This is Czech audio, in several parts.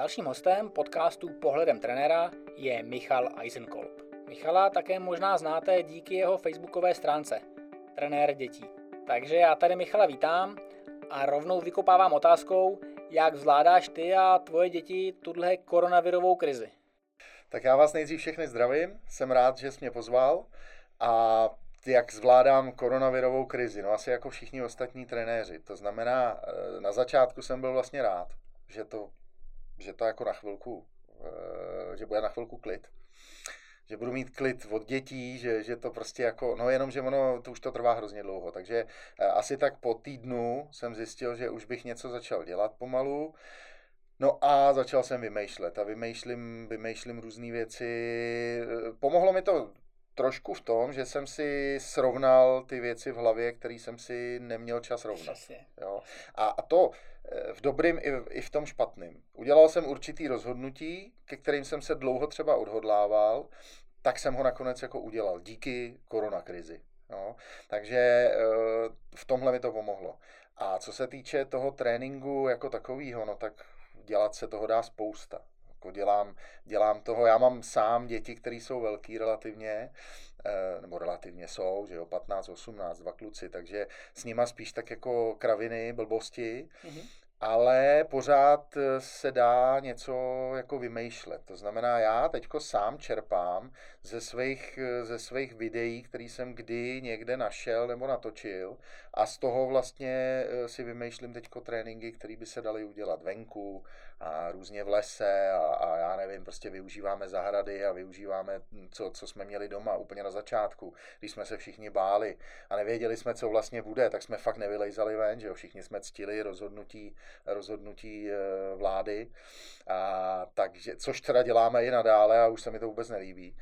Dalším hostem podcastu Pohledem trenéra je Michal Eisenkolb. Michala také možná znáte díky jeho facebookové stránce Trenér dětí. Takže já tady Michala vítám a rovnou vykopávám otázkou, jak zvládáš ty a tvoje děti tuhle koronavirovou krizi. Tak já vás nejdřív všechny zdravím, jsem rád, že jsi mě pozval a jak zvládám koronavirovou krizi, no asi jako všichni ostatní trenéři. To znamená, eh, na začátku jsem byl vlastně rád, že to, že to jako na chvilku, eh, že bude na chvilku klid. Že budu mít klid od dětí, že, že to prostě jako, no jenom, že ono, to už to trvá hrozně dlouho, takže eh, asi tak po týdnu jsem zjistil, že už bych něco začal dělat pomalu, No a začal jsem vymýšlet a vymýšlím, vymýšlím různé věci. Pomohlo mi to trošku v tom, že jsem si srovnal ty věci v hlavě, které jsem si neměl čas rovnat. Jo. A, a to eh, v dobrým i v, i v tom špatným. Udělal jsem určitý rozhodnutí, ke kterým jsem se dlouho třeba odhodlával, tak jsem ho nakonec jako udělal díky koronakrizi. Jo. Takže eh, v tomhle mi to pomohlo. A co se týče toho tréninku jako takového, no tak dělat se toho dá spousta. Jako dělám, dělám toho, já mám sám děti, které jsou velký relativně, eh, nebo relativně jsou, že jo, 15, 18, dva kluci, takže s nima spíš tak jako kraviny, blbosti. Mm-hmm ale pořád eh, se dá něco jako vymýšlet. To znamená, já teďko sám čerpám ze svých, eh, ze svých videí, které jsem kdy někde našel nebo natočil. A z toho vlastně eh, si vymýšlím teďko tréninky, které by se daly udělat venku a různě v lese a, a já nevím, prostě využíváme zahrady a využíváme, hm, co, co jsme měli doma úplně na začátku, když jsme se všichni báli a nevěděli jsme, co vlastně bude, tak jsme fakt nevylejzali ven, že jo, všichni jsme ctili rozhodnutí rozhodnutí eh, vlády, a, takže, což teda děláme i nadále a už se mi to vůbec nelíbí.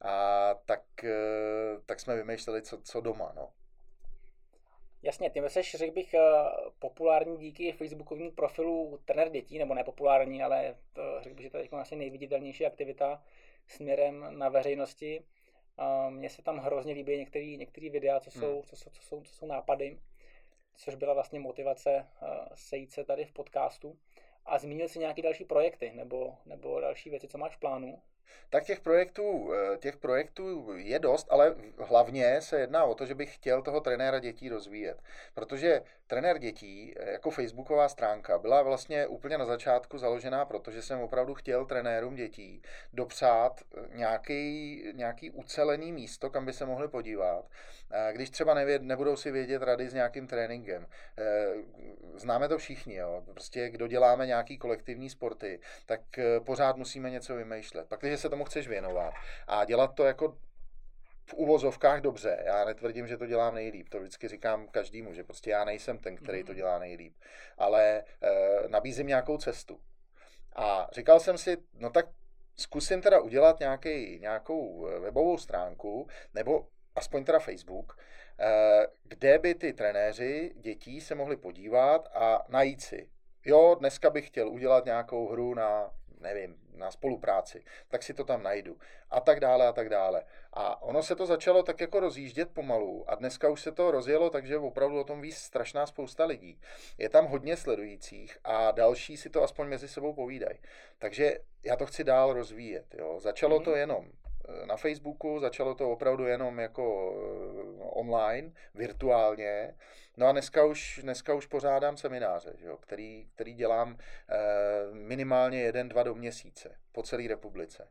A tak, eh, tak jsme vymýšleli, co, co doma. No. Jasně, ty jsi, řekl bych, eh, populární díky facebookovému profilu trenér dětí, nebo nepopulární, ale to, řekl bych, že to je asi nejviditelnější aktivita směrem na veřejnosti. Mně se tam hrozně líbí některé videa, co jsou, hmm. co, jsou, co, jsou, co jsou nápady což byla vlastně motivace sejít se tady v podcastu. A zmínil si nějaké další projekty nebo, nebo další věci, co máš v plánu? Tak těch projektů, eh, těch projektů je dost, ale hlavně se jedná o to, že bych chtěl toho trenéra dětí rozvíjet. Protože trenér dětí eh, jako facebooková stránka byla vlastně úplně na začátku založená, protože jsem opravdu chtěl trenérům dětí dopřát nějaký, nějaký ucelený místo, kam by se mohli podívat když třeba nevěd, nebudou si vědět rady s nějakým tréninkem. Eh, známe to všichni, jo. prostě kdo děláme nějaký kolektivní sporty, tak eh, pořád musíme něco vymýšlet. Pak, když se tomu chceš věnovat a dělat to jako v uvozovkách dobře. Já netvrdím, že to dělám nejlíp. To vždycky říkám každému, že prostě já nejsem ten, který to mhm. dělá nejlíp. Ale e, nabízím nějakou cestu. A říkal jsem si, no tak zkusím teda udělat nějaký, nějakou webovou stránku, nebo aspoň teda Facebook, eh, kde by ty trenéři dětí se mohli podívat a najít si. Jo, dneska bych chtěl udělat nějakou hru na, nevím, na spolupráci, tak si to tam najdu. A tak dále, a tak dále. A ono se to začalo tak jako rozjíždět pomalu a dneska už se to rozjelo, takže opravdu o tom ví strašná spousta lidí. Je tam hodně sledujících a další si to aspoň mezi sebou povídají. Takže já to chci dál rozvíjet. Jo. Začalo mm-hmm. to jenom Eh, na Facebooku, začalo to opravdu jenom jako eh, online, virtuálně. No a dneska už, dneska už pořádám semináře, že jo, který, který dělám eh, minimálně jeden, dva do měsíce po celé republice.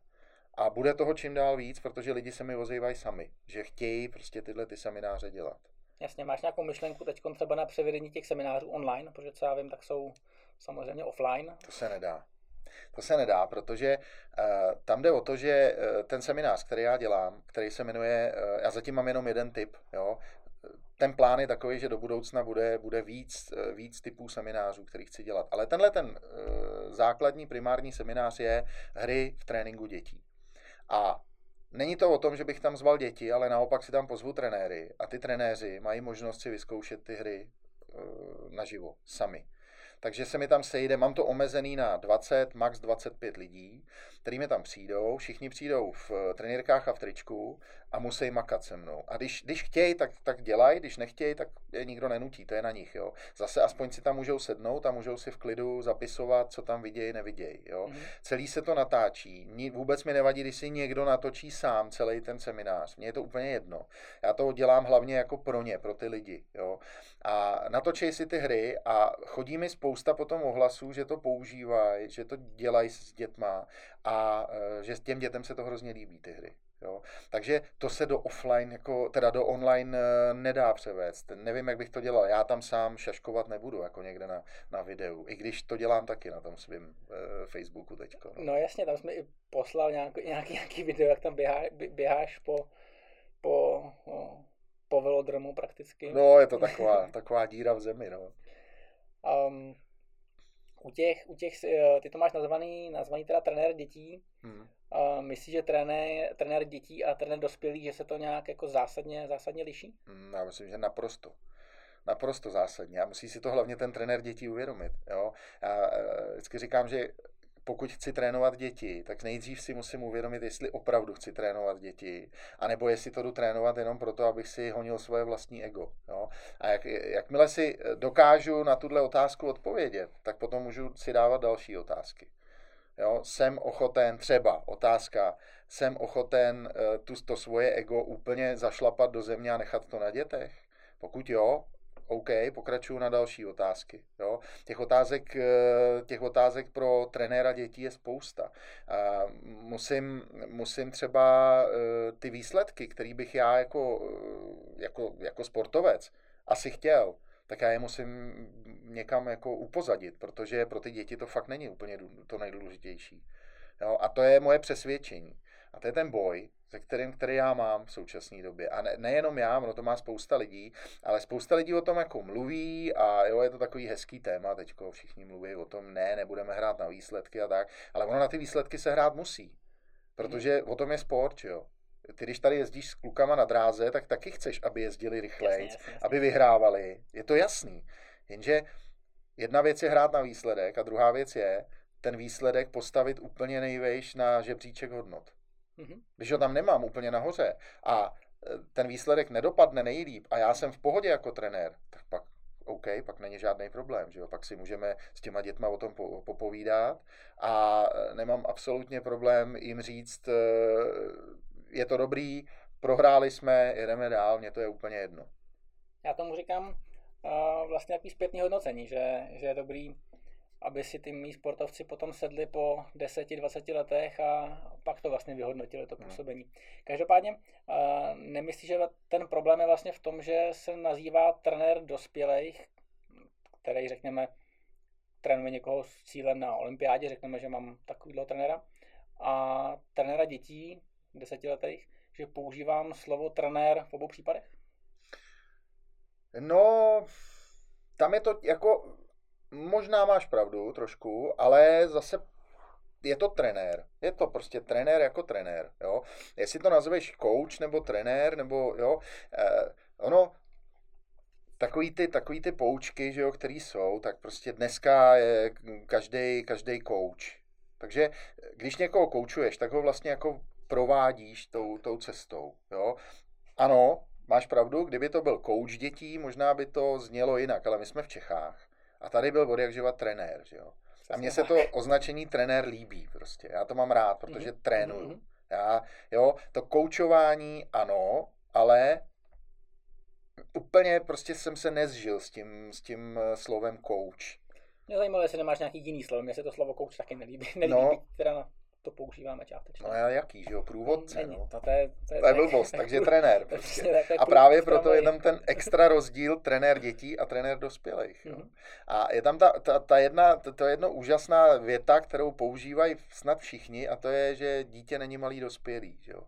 A bude toho čím dál víc, protože lidi se mi ozývají sami, že chtějí prostě tyhle ty semináře dělat. Jasně, máš nějakou myšlenku teď třeba na převedení těch seminářů online, protože co já vím, tak jsou samozřejmě offline. To se nedá. To se nedá, protože uh, tam jde o to, že uh, ten seminář, který já dělám, který se jmenuje, uh, já zatím mám jenom jeden typ, jo, ten plán je takový, že do budoucna bude, bude víc, víc typů seminářů, který chci dělat. Ale tenhle ten základní primární seminář je hry v tréninku dětí. A není to o tom, že bych tam zval děti, ale naopak si tam pozvu trenéry a ty trenéři mají možnost si vyzkoušet ty hry naživo sami. Takže se mi tam sejde, mám to omezený na 20, max 25 lidí, který mi tam přijdou, všichni přijdou v eh, trenírkách a v tričku a musí makat se mnou. A když, když chtějí, tak, tak dělají, když nechtějí, tak je nikdo nenutí, to je na nich. Jo. Zase aspoň si tam můžou sednout a můžou si v klidu zapisovat, co tam vidějí, nevidějí. Jo. Mm-hmm. Celý se to natáčí. Vůbec mi nevadí, když si někdo natočí sám celý ten seminář. Mně je to úplně jedno. Já to dělám hlavně jako pro ně, pro ty lidi. Jo. A natočí si ty hry a chodí mi spousta potom ohlasů, že to používají, že to dělají s dětma a e, že s těm dětem se to hrozně líbí, ty hry. Jo. Takže to se do offline, jako, teda do online e, nedá převést. Nevím, jak bych to dělal. Já tam sám šaškovat nebudu, jako někde na, na videu. I když to dělám taky na tom svém uh, Facebooku teď. No. no jasně, tam jsme i poslal nějaký, nějaký, nějaký video, jak tam běhá, běháš po, po, no, po velodromu prakticky. No, je to taková, taková díra v zemi, no. Um, u těch, u těch, eh, ty to máš nazvaný, nazvaný teda trenér dětí. Hmm. Myslíš, že trenér, trenér dětí a trenér dospělých, že se to nějak jako zásadně, zásadně liší? Hmm, já myslím, že naprosto naprosto zásadně a musí si to hlavně ten trenér dětí uvědomit. Jo? Já eh, vždycky říkám, že pokud chci trénovat děti, tak nejdřív si musím uvědomit, jestli opravdu chci trénovat děti, anebo jestli to jdu trénovat jenom proto, abych si honil svoje vlastní ego. Jo? A jak, jakmile si dokážu na tuhle otázku odpovědět, tak potom můžu si dávat další otázky. Jo? Jsem ochoten, třeba otázka, jsem ochoten uh, tu, to svoje ego úplně zašlapat do země a nechat to na dětech? Pokud jo, OK, pokračuju na další otázky. Jo. Těch, otázek, eh, těch otázek pro trenéra dětí je spousta. Musím, musím třeba eh, ty výsledky, které bych já jako, eh, jako, jako sportovec asi chtěl, tak já je musím někam jako upozadit, protože pro ty děti to fakt není úplně to nejdůležitější. Jo, a to je moje přesvědčení. A to je ten boj, se kterým, který já mám v současné době. A ne, nejenom já, ono to má spousta lidí, ale spousta lidí o tom jako mluví a jo, je to takový hezký téma, teďko všichni mluví o tom, ne, nebudeme hrát na výsledky a tak, ale ono na ty výsledky se hrát musí, protože o tom je sport, jo. Ty, když tady jezdíš s klukama na dráze, tak taky chceš, aby jezdili rychleji, aby vyhrávali. Je to jasný. Jenže jedna věc je hrát na výsledek a druhá věc je ten výsledek postavit úplně nejvejš na žebříček hodnot. Mm-hmm. Když ho tam nemám úplně nahoře a e, ten výsledek nedopadne nejlíp a já jsem v pohodě jako trenér, tak pak OK, pak není žádný problém, že jo? pak si můžeme s těma dětma o tom popovídat a e, nemám absolutně problém jim říct, e, je to dobrý, prohráli jsme, jedeme dál, mně to je úplně jedno. Já tomu říkám uh, vlastně nějaký zpětný hodnocení, že, že je dobrý aby si ty mý sportovci potom sedli po 10-20 letech a pak to vlastně vyhodnotili, to hmm. působení. Každopádně nemyslíš, že ten problém je vlastně v tom, že se nazývá trenér dospělých, který řekněme trénuje někoho s cílem na olympiádě, řekneme, že mám takovýhle trenéra, a trenéra dětí, desetiletých, že používám slovo trenér v obou případech? No, tam je to jako možná máš pravdu trošku, ale zase je to trenér. Je to prostě trenér jako trenér, jo. Jestli to nazveš coach nebo trenér, nebo jo, eh, ono, takový ty, takový ty poučky, že jo, který jsou, tak prostě dneska je každý, každý coach. Takže když někoho koučuješ, tak ho vlastně jako provádíš tou, tou cestou, jo. Ano, máš pravdu, kdyby to byl coach dětí, možná by to znělo jinak, ale my jsme v Čechách. A tady byl od jak živa trenér, že jo. A mně se to označení trenér líbí prostě. Já to mám rád, protože mm-hmm. trénuju. Mm-hmm. Já, jo, to koučování ano, ale úplně prostě jsem se nezžil s tím, s tím eh, slovem coach. Mě zajímalo, jestli nemáš nějaký jiný slovo. Mně se to slovo coach taky nelíbí. nelíbí no, teda na to používáme částečně. No a jaký, že jo, průvodce, no. To, to, je, to, je, to je blbost, takže trenér. Prostě. A právě proto je tam ten extra rozdíl trenér dětí a trenér dospělých. Jo. Mm-hmm. A je tam ta, ta, ta jedna, to, to je jedno úžasná věta, kterou používají snad všichni a to je, že dítě není malý dospělý, že jo.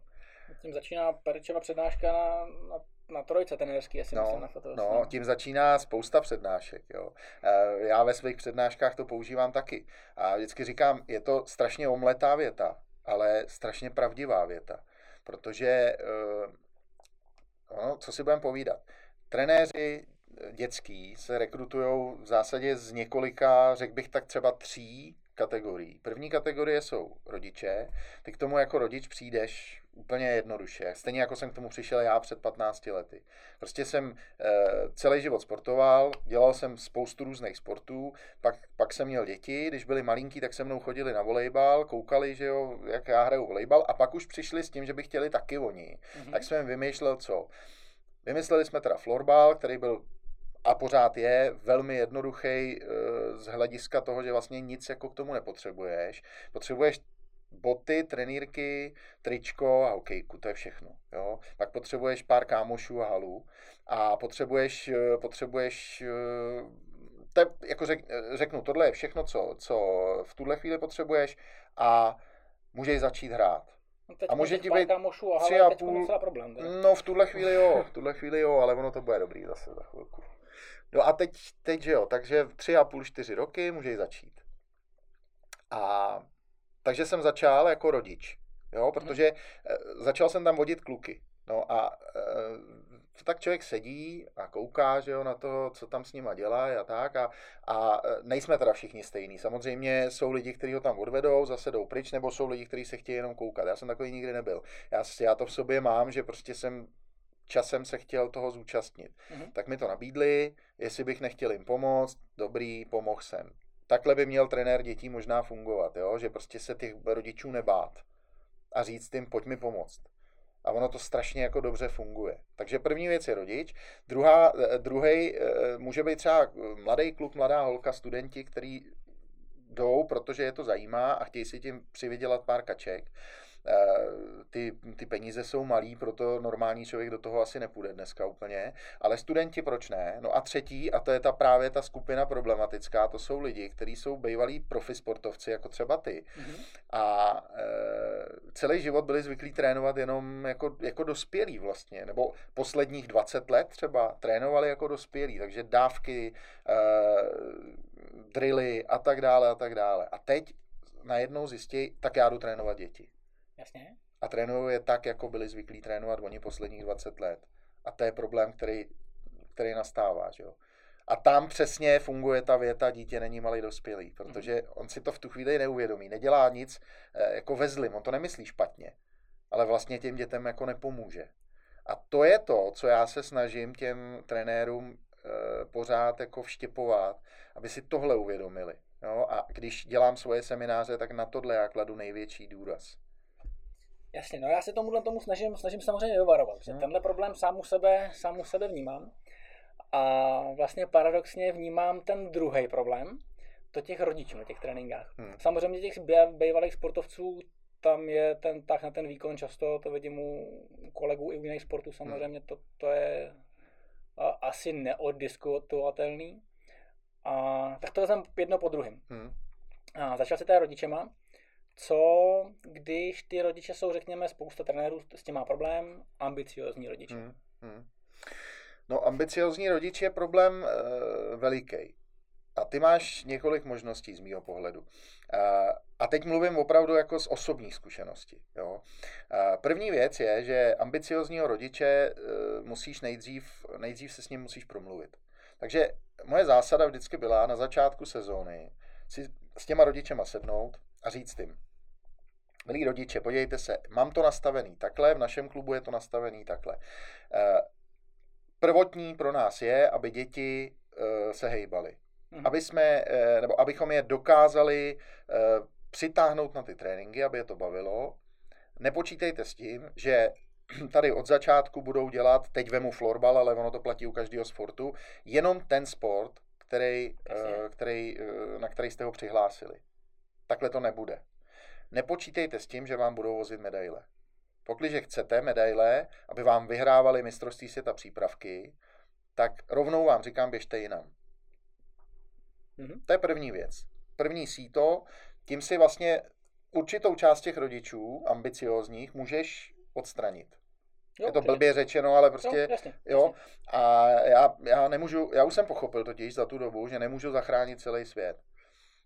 Tím začíná Peričeva přednáška na, na na trojce trenérský, jestli no, na to. No, tím začíná spousta přednášek. Jo. E, já ve svých přednáškách to používám taky. A vždycky říkám, je to strašně omletá věta, ale strašně pravdivá věta. Protože, no, co si budeme povídat, trenéři dětský se rekrutují v zásadě z několika, řekl bych tak třeba tří kategorií. První kategorie jsou rodiče. Ty k tomu jako rodič přijdeš úplně jednoduše. Stejně jako jsem k tomu přišel já před 15 lety. Prostě jsem e, celý život sportoval, dělal jsem spoustu různých sportů, pak, pak jsem měl děti, když byli malinký, tak se mnou chodili na volejbal, koukali, že jo, jak já hraju volejbal a pak už přišli s tím, že by chtěli taky oni. Mm-hmm. Tak jsem vymýšlel co. Vymysleli jsme teda florbal, který byl a pořád je velmi jednoduchý eh, z hlediska toho, že vlastně nic jako k tomu nepotřebuješ. Potřebuješ boty, trenýrky, tričko a hokejku, to je všechno. Jo? Pak potřebuješ pár kámošů a halů a potřebuješ, eh, potřebuješ eh, te, jako řek, řeknu, tohle je všechno, co, co v tuhle chvíli potřebuješ a můžeš začít hrát. No teď a může ti být kámošů a tři a půl, problém. No v tuhle chvíli jo, v tuhle chvíli jo, ale ono to bude dobrý zase za chvilku. No a teď, teď že jo, takže tři a půl, čtyři roky můžeš začít. A takže jsem začal jako rodič, jo, protože hmm. začal jsem tam vodit kluky. No a e, tak člověk sedí a kouká že jo, na to, co tam s nima dělá a tak. A, a eh, nejsme teda všichni stejní. Samozřejmě jsou lidi, kteří ho tam odvedou, zase jdou pryč, nebo jsou lidi, kteří se chtějí jenom koukat. Já jsem takový nikdy nebyl. Já, já to v sobě mám, že prostě jsem časem se chtěl toho zúčastnit. Mm-hmm. Tak mi to nabídli, jestli bych nechtěl jim pomoct, dobrý, pomohl jsem. Takhle by měl trenér dětí možná fungovat, jo? že prostě se těch rodičů nebát a říct jim, pojď mi pomoct. A ono to strašně jako dobře funguje. Takže první věc je rodič. Druhá, eh, druhý eh, může být třeba mladý kluk, mladá holka, studenti, který jdou, protože je to zajímá a chtějí si tím přivydělat pár kaček. Eh, ty, ty peníze jsou malý, proto normální člověk do toho asi nepůjde dneska úplně, ale studenti proč ne? No a třetí, a to je ta právě ta skupina problematická, to jsou lidi, kteří jsou bývalí profi sportovci, jako třeba ty. Mm-hmm. A e, celý život byli zvyklí trénovat jenom jako, jako dospělí vlastně, nebo posledních 20 let třeba trénovali jako dospělí, takže dávky, e, drily a tak dále a tak dále. A teď najednou zjistí, tak já jdu trénovat děti. Jasně. A trénují je tak, jako byli zvyklí trénovat oni posledních 20 let. A to je problém, který, který nastává. Že jo? A tam přesně funguje ta věta, dítě není malý dospělý, protože mhm. on si to v tu chvíli neuvědomí. Nedělá nic eh, jako ve zlým, on to nemyslí špatně, ale vlastně těm dětem jako nepomůže. A to je to, co já se snažím těm trenérům e, pořád jako vštěpovat, aby si tohle uvědomili. Jo? A když dělám svoje semináře, tak na tohle já kladu největší důraz. Jasně, no já se tomuhle tomu snažím, snažím samozřejmě vyvarovat, že hmm. tenhle problém sám u sebe, sám u sebe vnímám. A vlastně paradoxně vnímám ten druhý problém, to těch rodičů na těch tréninkách. Hmm. Samozřejmě těch bývalých sportovců, tam je ten tak na ten výkon často, to vidím u kolegů i u jiných sportů samozřejmě, hmm. to, to je asi neoddiskutovatelný. A tak to vezmeme jedno po druhém. Hmm. A začal se teda rodičema co když ty rodiče jsou, řekněme, spousta trenérů s tím má problém, ambiciozní rodiče? Hmm, hmm. No, ambiciozní rodič je problém e, veliký. A ty máš několik možností z mýho pohledu. E, a teď mluvím opravdu jako z osobní zkušenosti. Jo? E, první věc je, že ambiciozního rodiče musíš nejdřív, nejdřív se s ním musíš promluvit. Takže moje zásada vždycky byla na začátku sezóny si s těma rodičema sednout, a říct jim, milí rodiče, podívejte se, mám to nastavený takhle, v našem klubu je to nastavený takhle. Eh, prvotní pro nás je, aby děti eh, se hejbaly. Hmm. Aby jsme, eh, nebo abychom je dokázali přitáhnout na ty tréninky, aby je to bavilo. Nepočítejte s tím, že tady od začátku budou dělat, teď vemu florbal, ale ono to platí u každého sportu, jenom ten sport, který, který, na který jste ho přihlásili. Takhle to nebude. Nepočítejte s tím, že vám budou vozit medaile. Pokliže chcete medaile, aby vám vyhrávali mistrovství světa přípravky, tak rovnou vám říkám, běžte jinam. Mm-hmm. To je první věc. První síto, tím si vlastně určitou část těch rodičů, ambiciózních, můžeš odstranit. Jo, je to blbě řečeno, ale prostě, jo, jasně, jo. Jasně. A já, já nemůžu, já už jsem pochopil totiž za tu dobu, že nemůžu zachránit celý svět.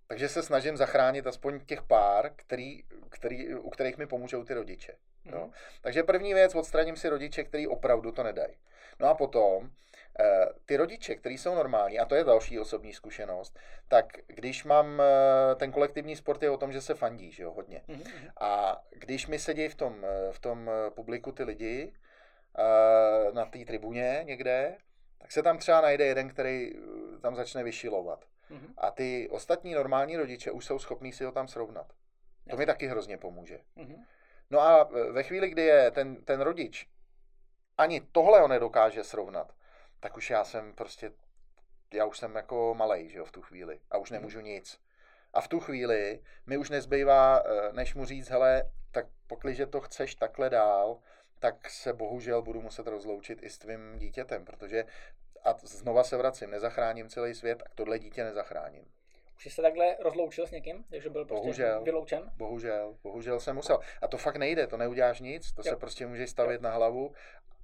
Takže se snažím zachránit aspoň těch pár, který, který, u kterých mi pomůžou ty rodiče. Mm. Jo? Takže první věc, odstraním si rodiče, který opravdu to nedají. No a potom Eh, ty rodiče, kteří jsou normální, a to je další osobní zkušenost, tak když mám, eh, ten kolektivní sport je o tom, že se fandí, že jo, hodně. Mm-hmm. A když mi sedí v tom, eh, v tom publiku ty lidi, na té tribuně někde, tak se tam třeba najde jeden, který tam začne vyšilovat. Mm-hmm. A ty ostatní normální rodiče už jsou schopní si ho tam srovnat. To mi taky hrozně pomůže. Mm-hmm. No a ve chvíli, kdy je ten, ten rodič ani tohle ho nedokáže srovnat, tak už já jsem prostě, já už jsem jako malej, že jo, v tu chvíli a už mhm. nemůžu nic. A v tu chvíli mi už nezbývá, eh, než mu říct, hele, tak pokliže to chceš takhle dál, tak se bohužel budu muset rozloučit i s tvým dítětem, protože a znova se vracím, nezachráním celý svět a tohle dítě nezachráním. Už jsi se takhle rozloučil s někým, takže byl prostě bohužel, vyloučen? Bohužel, bohužel jsem musel. A to fakt nejde, to neuděláš nic, to jo. se prostě může stavit jo. na hlavu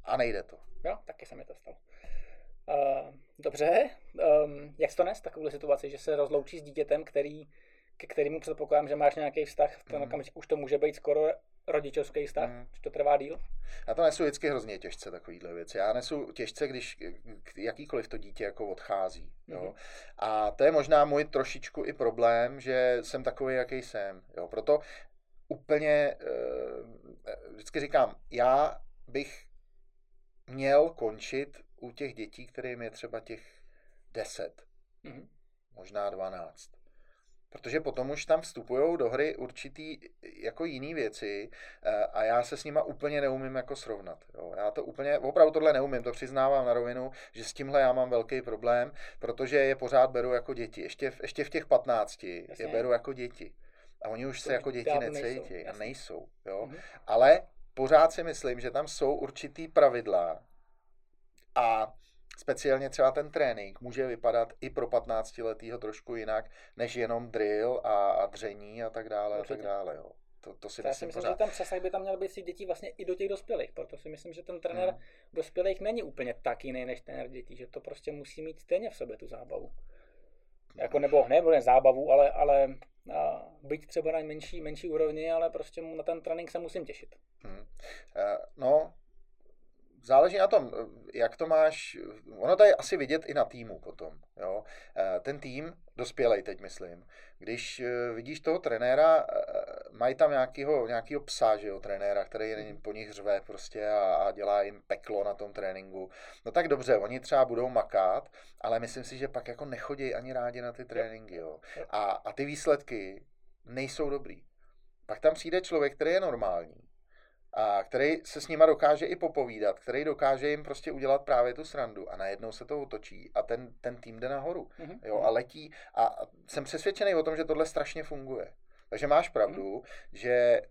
a nejde to. Jo, taky se mi to stalo. Uh, dobře, um, jak to nes takovou situaci, že se rozloučí s dítětem, který, ke kterému předpokládám, že máš nějaký vztah, v ten mm. okamžik už to může být skoro rodičovský vztah, mm. že to trvá díl? Já to nesu vždycky hrozně těžce, takovýhle věci. Já nesu těžce, když jakýkoliv to dítě jako odchází. Mm. Jo? A to je možná můj trošičku i problém, že jsem takový, jaký jsem. Jo? Proto úplně uh, vždycky říkám, já bych měl končit u těch dětí, kterým je třeba těch 10, mm-hmm. možná 12. Protože potom už tam vstupují do hry určitý jako jiný věci eh, a já se s nima úplně neumím jako srovnat. Jo. Já to úplně, opravdu tohle neumím, to přiznávám na rovinu, že s tímhle já mám velký problém, protože je pořád beru jako děti. Ještě, v, ještě v těch 15 Jasně. je beru jako děti. A oni už to se jako děti necítí a nejsou. Jo. Mm-hmm. Ale pořád si myslím, že tam jsou určitý pravidla a speciálně třeba ten trénink může vypadat i pro 15 letýho trošku jinak, než jenom drill a, a dření a tak dále Určitě. a tak dále. Jo. To, to si Já myslím, si myslím pořád. že ten přesah by tam měl být si dětí vlastně i do těch dospělých, proto si myslím, že ten trenér hmm. dospělých není úplně tak jiný než trenér dětí, že to prostě musí mít stejně v sobě tu zábavu. Jako nebo ne, ne zábavu, ale, ale a být třeba na menší, menší úrovni, ale prostě na ten trénink se musím těšit. Hmm. Uh, no, záleží na tom, jak to máš, ono to je asi vidět i na týmu potom, jo. Eh, ten tým, dospělej teď myslím, když eh, vidíš toho trenéra, eh, mají tam nějakýho, nějakýho psa, že jo, trenéra, který hmm. po nich řve prostě a, a dělá jim peklo na tom tréninku, no tak dobře, oni třeba budou makat, ale myslím si, že pak jako nechodí ani rádi na ty tréninky, jo. A, a ty výsledky nejsou dobrý. Pak tam přijde člověk, který je normální, a který se s nima dokáže i popovídat, který dokáže jim prostě udělat právě tu srandu a najednou se to otočí a ten, ten tým jde nahoru mm-hmm. jo, a letí a jsem přesvědčený o tom, že tohle strašně funguje. Takže máš pravdu, mm-hmm. že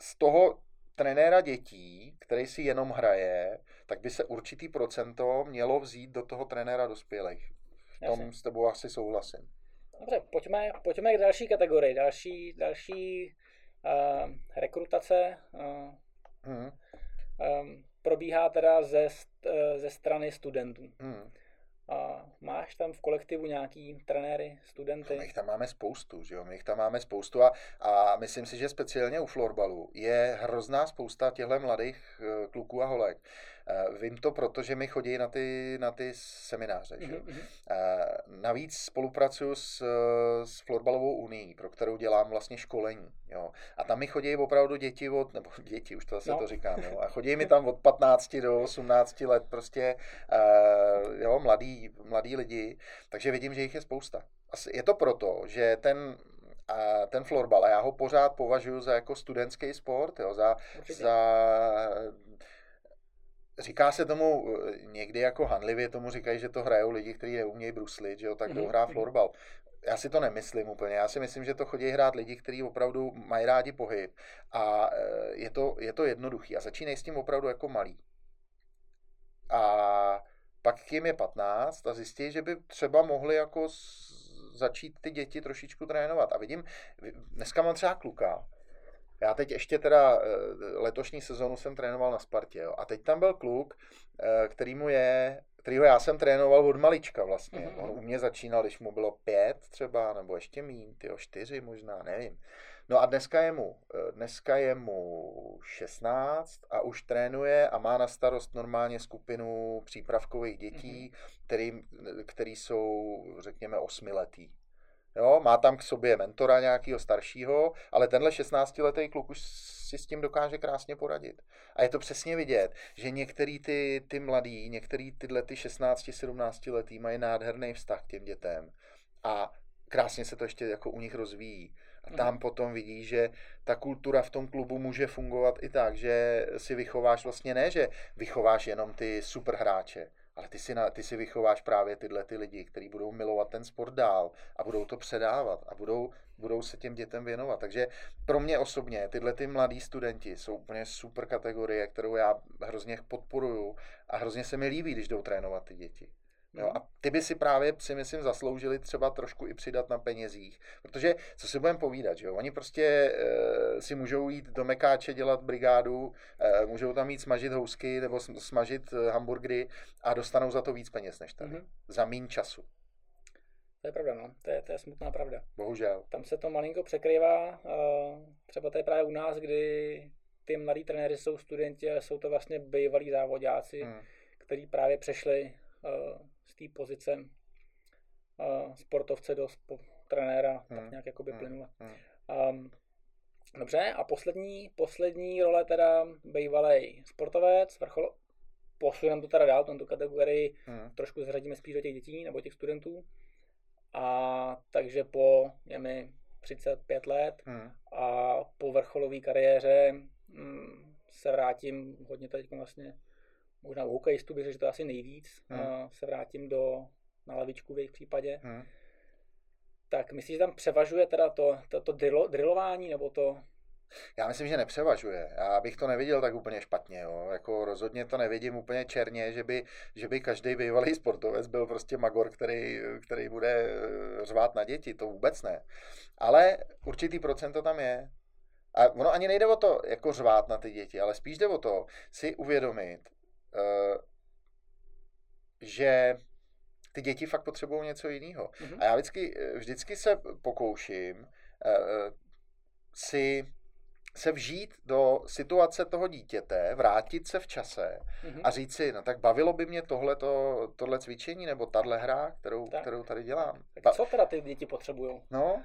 z toho trenéra dětí, který si jenom hraje, tak by se určitý procento mělo vzít do toho trenéra dospělých. V tom Jasně. s tebou asi souhlasím. Dobře, pojďme, pojďme k další kategorii. Další, další rekrutace uh, hmm. um, probíhá teda ze, uh, ze strany studentů. Hmm. A máš tam v kolektivu nějaký trenéry, studenty? My jich tam máme spoustu, že jo? My jich tam máme spoustu a, a myslím si, že speciálně u florbalu je hrozná spousta těchto mladých kluků a holek, Eh, vím to, protože mi chodí na ty, na ty semináře. Že? Mm-hmm. Navíc spolupracuju s, s Florbalovou unii, pro kterou dělám vlastně školení. Jo? A tam mi chodí opravdu děti od, nebo děti, už to zase no. to říkám, jo? a chodí mi tam od 15 do 18 let prostě uh, jo, mladí, mladí lidi, takže vidím, že jich je spousta. Je to proto, že ten a ten florbal, a já ho pořád považuji za jako studentský sport, jo, za, za Říká se tomu eh, někdy jako hanlivě, tomu říkají, že to hrajou lidi, kteří neumějí bruslit, že jo, tak mm-hmm. hrá mhm. florbal. Já si to nemyslím úplně. Já si myslím, že to chodí hrát lidi, kteří opravdu mají rádi pohyb a eh, je to, je to jednoduchý a začínají s tím opravdu jako malý. A pak jim je 15 a zjistí, že by třeba mohli jako začít ty děti trošičku trénovat. A vidím, dneska mám třeba kluka, Já teď ještě teda eh, letošní sezonu jsem trénoval na Spartě, jo. A teď tam byl kluk, eh, který mu je, kterýho já jsem trénoval od malička vlastně. Mm-hmm. On u mě začínal, když mu bylo pět třeba, nebo ještě mín, tyjo, čtyři možná, nevím. No a dneska je mu, eh, dneska je mu 16 a už trénuje a má na starost normálně skupinu přípravkových dětí, mm-hmm. který, který jsou, řekněme, osmiletý. Jo, má tam k sobě mentora nějakého staršího, ale tenhle 16-letý kluk už si s tím dokáže krásně poradit. A je to přesně vidět, že některý ty, ty mladí, některý tyhle ty 16-17 letý mají nádherný vztah k těm dětem. A krásně se to ještě jako u nich rozvíjí. A tam mhm. potom vidí, že ta kultura v tom klubu může fungovat i tak, že si vychováš vlastně ne, že vychováš jenom ty super hráče, ale ty si, na, ty si vychováš právě tyhle ty lidi, kteří budou milovat ten sport dál a budou to předávat a budou, budou se těm dětem věnovat. Takže pro mě osobně tyhle ty mladí studenti jsou úplně super kategorie, kterou já hrozně podporuju a hrozně se mi líbí, když jdou trénovat ty děti. Jo, a ty by si právě, si myslím, zasloužili třeba trošku i přidat na penězích. Protože, co si budeme povídat, že jo? Oni prostě e, si můžou jít do Mekáče dělat brigádu, e, můžou tam jít smažit housky nebo smažit e, hamburgery a dostanou za to víc peněz než tady. Mm-hmm. Za méně času. To je pravda, no. To je, to je smutná pravda. Bohužel. Tam se to malinko překrývá. Třeba to je právě u nás, kdy ty mladí trenéři jsou studenti, ale jsou to vlastně bývalí závodáci, hmm. kteří právě přešli z té pozice uh, sportovce do spo, trenéra, hmm. tak nějak jakoby hmm. plynule. Hmm. Um, dobře, a poslední, poslední role teda bývalý sportovec, vrchol, posuneme to teda dál, tento kategorii hmm. trošku zřadíme spíš do těch dětí nebo těch studentů. A takže po, je mi 35 let hmm. a po vrcholové kariéře mm, se vrátím hodně teď vlastně možná u hokejistů bych řekl, že to asi nejvíc, hmm. se vrátím do, na lavičku v jejich případě. Hmm. Tak myslíš, že tam převažuje teda to, to, to drilo, drilování, nebo to... Já myslím, že nepřevažuje. Já bych to neviděl tak úplně špatně. Jo. Jako rozhodně to nevidím úplně černě, že by, že by každý bývalý sportovec byl prostě magor, který, který bude eh, řvát na děti. To vůbec ne. Ale určitý procento tam je. A ono ani nejde o to, jako řvát na ty děti, ale spíš jde o to si uvědomit, že ty děti fakt potřebují něco jiného. Mm-hmm. A já vždycky, vždycky se pokouším uh, si se vžít do situace toho dítěte, vrátit se v čase mm-hmm. a říct si, no tak bavilo by mě tohleto, tohle cvičení nebo tahle hra, kterou, tak. kterou tady dělám. Tak co teda ty děti potřebují? No,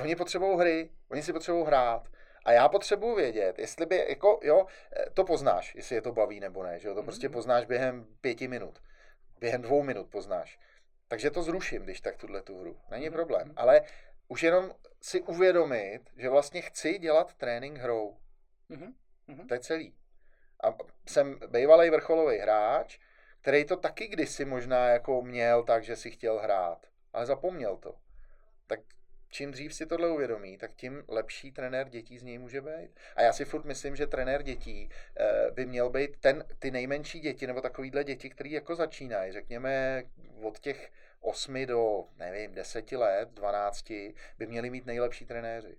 oni potřebují hry, oni si potřebují hrát. A já potřebuji vědět, jestli by, jako, jo, to poznáš, jestli je to baví nebo ne, že jo, to mm-hmm. prostě poznáš během pěti minut, během dvou minut poznáš. Takže to zruším, když tak tuhle tu hru. Není mm-hmm. problém. Ale už jenom si uvědomit, že vlastně chci dělat trénink hrou. Mm-hmm. To je celý. A jsem bývalý vrcholový hráč, který to taky kdysi možná jako měl tak, že si chtěl hrát, ale zapomněl to. Tak čím dřív si tohle uvědomí, tak tím lepší trenér dětí z něj může být. A já si furt myslím, že trenér dětí eh, by měl být ten, ty nejmenší děti, nebo takovýhle děti, který jako začínají, řekněme od těch 8 do, nevím, 10 let, 12, by měli mít nejlepší trenéři.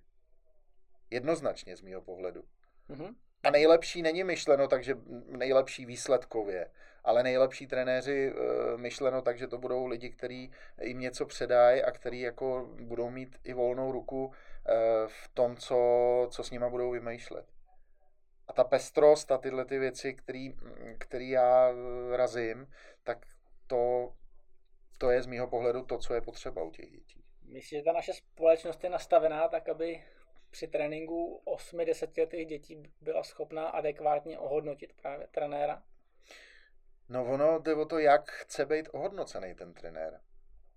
Jednoznačně z mého pohledu. Mm-hmm. A nejlepší není myšleno, takže nejlepší výsledkově, ale nejlepší trenéři e, myšleno tak, že to budou lidi, kteří jim něco předají a kteří jako budou mít i volnou ruku e, v tom, co, co s nima budou vymýšlet. A ta pestrost a tyhle ty věci, který, který já razím, tak to, to je z mýho pohledu to, co je potřeba u těch dětí. Myslím, že ta naše společnost je nastavená tak, aby při tréninku 8-10 letých dětí byla schopná adekvátně ohodnotit právě trenéra? No ono jde o to, jak chce být ohodnocený ten trenér.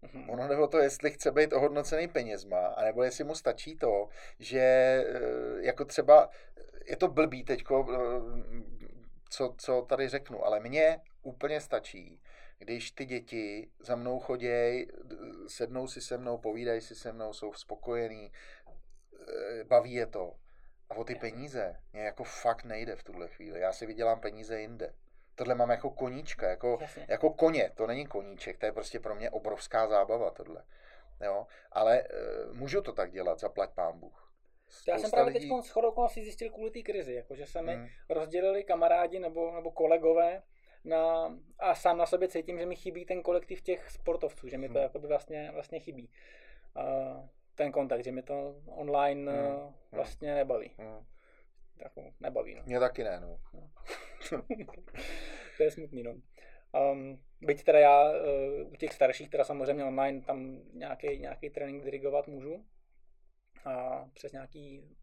Mm-hmm. Ono jde o to, jestli chce být ohodnocený penězma, anebo jestli mu stačí to, že eh, jako třeba, je to blbý teďko, eh, co, co tady řeknu, ale mně úplně stačí, když ty děti za mnou chodějí, sednou si se mnou, povídají si se mnou, jsou spokojení, Eh, baví je to. A o ty peníze mě jako fakt nejde v tuhle chvíli. Já si vydělám peníze jinde. Tohle mám jako koníčka, jako, jako koně. To není koníček, to je prostě pro mě obrovská zábava tohle. Jo? Ale e, můžu to tak dělat, zaplať pán Bůh. Já jsem právě lidí... teď s chodou okolností zjistil kvůli té krizi, jako že se mi hmm. rozdělili kamarádi nebo, nebo kolegové na, a sám na sobě cítím, že mi chybí ten kolektiv těch sportovců, že mi to hmm. jakoby vlastně, vlastně chybí. Uh, ten kontakt, že mi to online hmm. uh, vlastně nebaví. Hmm. Jako nebaví. No. Mě taky ne, no. to je smutný, no. Um, byť teda já uh, u těch starších, teda samozřejmě online, tam nějaký, nějaký trénink dirigovat můžu a přes nějaký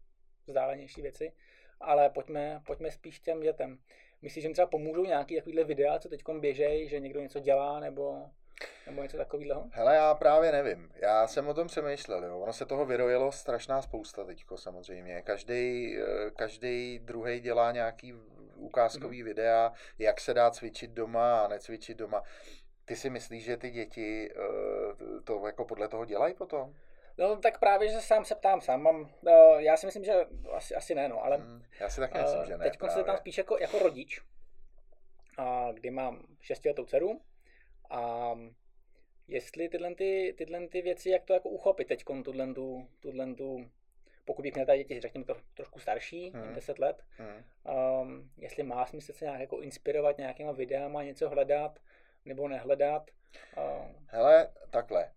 vzdálenější věci, ale pojďme, pojďme spíš těm dětem. Myslíš, že jim třeba pomůžou nějaký takovýhle videa, co teď běžejí, že někdo něco dělá, nebo, nebo něco takového? Hele, já právě nevím. Já jsem o tom přemýšlel, jo. Ono se toho vyrojilo strašná spousta teďko samozřejmě. Každý, eh, každý druhý dělá nějaký ukázkový mm-hmm. videa, jak se dá cvičit doma a necvičit doma. Ty si myslíš, že ty děti eh, to jako podle toho dělají potom? No tak právě, že sám se ptám, sám mám, uh, já si myslím, že asi, asi ne, no, ale hmm, já si taky myslím, uh, že ne. Teď se tam spíš jako, jako rodič, uh, kdy mám šestiletou dceru a jestli tyhle, ty, tyhle ty věci, jak to jako uchopit teď, tuhle, tu, tuhle tu, pokud bych měl tady děti, řekněme to trošku starší, hmm. 10 let, hmm. um, jestli má smysl se nějak jako inspirovat nějakýma videama, něco hledat, nebo nehledat. Uh, Hele, takhle,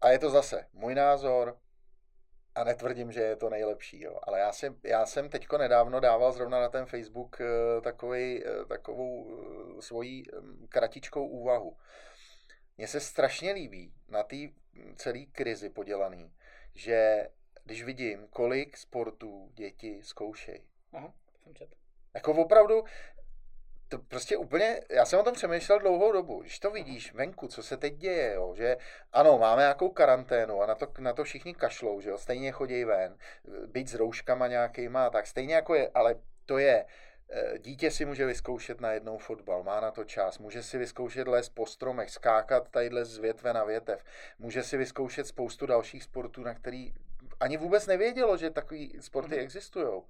a je to zase můj názor a netvrdím, že je to nejlepší, jo. ale já, si, já jsem teďko nedávno dával zrovna na ten Facebook eh, takový, eh, takovou eh, svoji kratičkou úvahu. Mně se strašně líbí na té celé krizi podělaný, že když vidím, kolik sportů děti zkoušejí. Aha, jsem čet. Jako opravdu, to prostě úplně, já jsem o tom přemýšlel dlouhou dobu, když to vidíš venku, co se teď děje, jo, že ano, máme nějakou karanténu a na to, na to všichni kašlou, že jo, stejně chodí ven, být s rouškama nějakýma, tak stejně jako je, ale to je, eh, dítě si může vyzkoušet na jednou fotbal, má na to čas, může si vyzkoušet les po stromech, skákat tadyhle z větve na větev, může si vyzkoušet spoustu dalších sportů, na který ani vůbec nevědělo, že takový sporty mm. existují.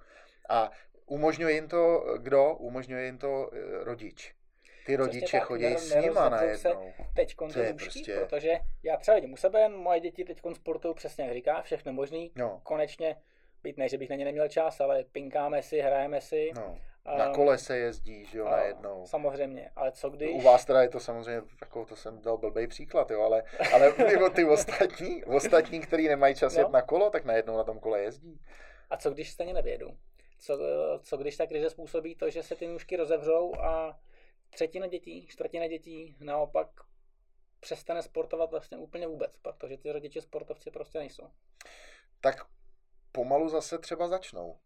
A umožňuje jim to kdo? Umožňuje jim to eh, rodič. Ty rodiče tak, chodí s nima najednou. Teď to je prostě... protože já třeba vidím u sebe, moje děti teď sportují přesně jak říká, všechno možný. No. Konečně, být ne, že bych na ně neměl čas, ale pinkáme si, hrajeme si. No. Na kole se jezdí, že jo, najednou. Samozřejmě, ale co když... U vás teda je to samozřejmě, jako to jsem dal blbý příklad, jo, ale, ale ty, ty ostatní, ostatní, kteří nemají čas no. jet na kolo, tak najednou na tom kole jezdí. A co když stejně nevědu? Co, co když ta krize způsobí to, že se ty nůžky rozevřou a třetina dětí, čtvrtina dětí naopak přestane sportovat vlastně úplně vůbec, protože ty rodiče sportovci prostě nejsou. Tak pomalu zase třeba začnou.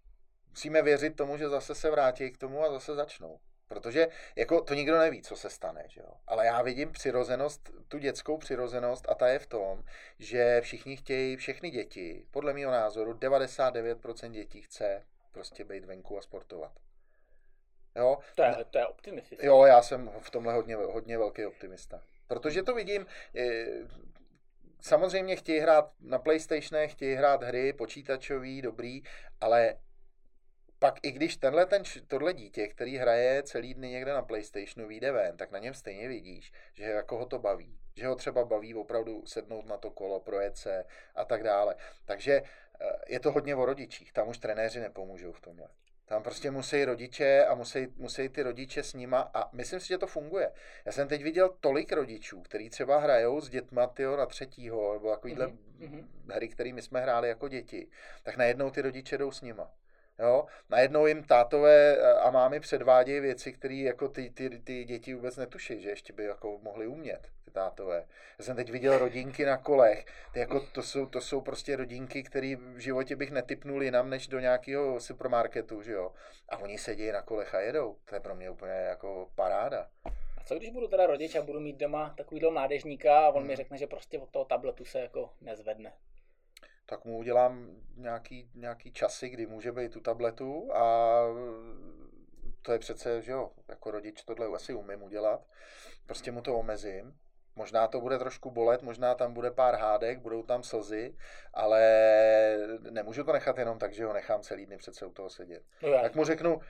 Musíme věřit tomu, že zase se vrátí k tomu a zase začnou. Protože jako to nikdo neví, co se stane, že jo? Ale já vidím přirozenost, tu dětskou přirozenost a ta je v tom, že všichni chtějí, všechny děti, podle mého názoru 99% dětí chce prostě být venku a sportovat. Jo? To je, to je optimistické. Jo, já jsem v tomhle hodně, hodně velký optimista. Protože to vidím, samozřejmě chtějí hrát na PlayStation, chtějí hrát hry počítačový, dobrý, ale pak i když tenhle, ten, tohle dítě, který hraje celý dny někde na PlayStationu, vyjde ven, tak na něm stejně vidíš, že jako ho to baví. Že ho třeba baví opravdu sednout na to kolo, projet se a tak dále. Takže je to hodně o rodičích, tam už trenéři nepomůžou v tomhle. Tam prostě musí rodiče a musí, musí ty rodiče s nima a myslím si, že to funguje. Já jsem teď viděl tolik rodičů, kteří třeba hrajou s dětma tyjo, na třetího, nebo takovýhle mm-hmm. hry, které my jsme hráli jako děti, tak najednou ty rodiče jdou s nima. Jo? Najednou jim tátové eh, a mámy předvádějí věci, které jako ty, ty, ty děti vůbec netuší, že ještě by jako mohli umět, ty tátové. Já jsem teď viděl rodinky na kolech, ty jako, to, jsou, to jsou prostě rodinky, které v životě bych netypnul jinam, než do nějakého supermarketu, že jo. A oni sedí na kolech a jedou. To je pro mě úplně jako paráda. A co když budu teda rodič a budu mít doma takovýhle mládežníka a on hmm. mi řekne, že prostě od toho tabletu se jako nezvedne? Tak mu udělám nějaký, nějaký časy, kdy může být u tabletu a to je přece, že jo, jako rodič tohle asi umím udělat. Prostě mu to omezím. Možná to bude trošku bolet, možná tam bude pár hádek, budou tam slzy, ale nemůžu to nechat jenom tak, že ho nechám celý dny přece u toho sedět. No tak mu řeknu,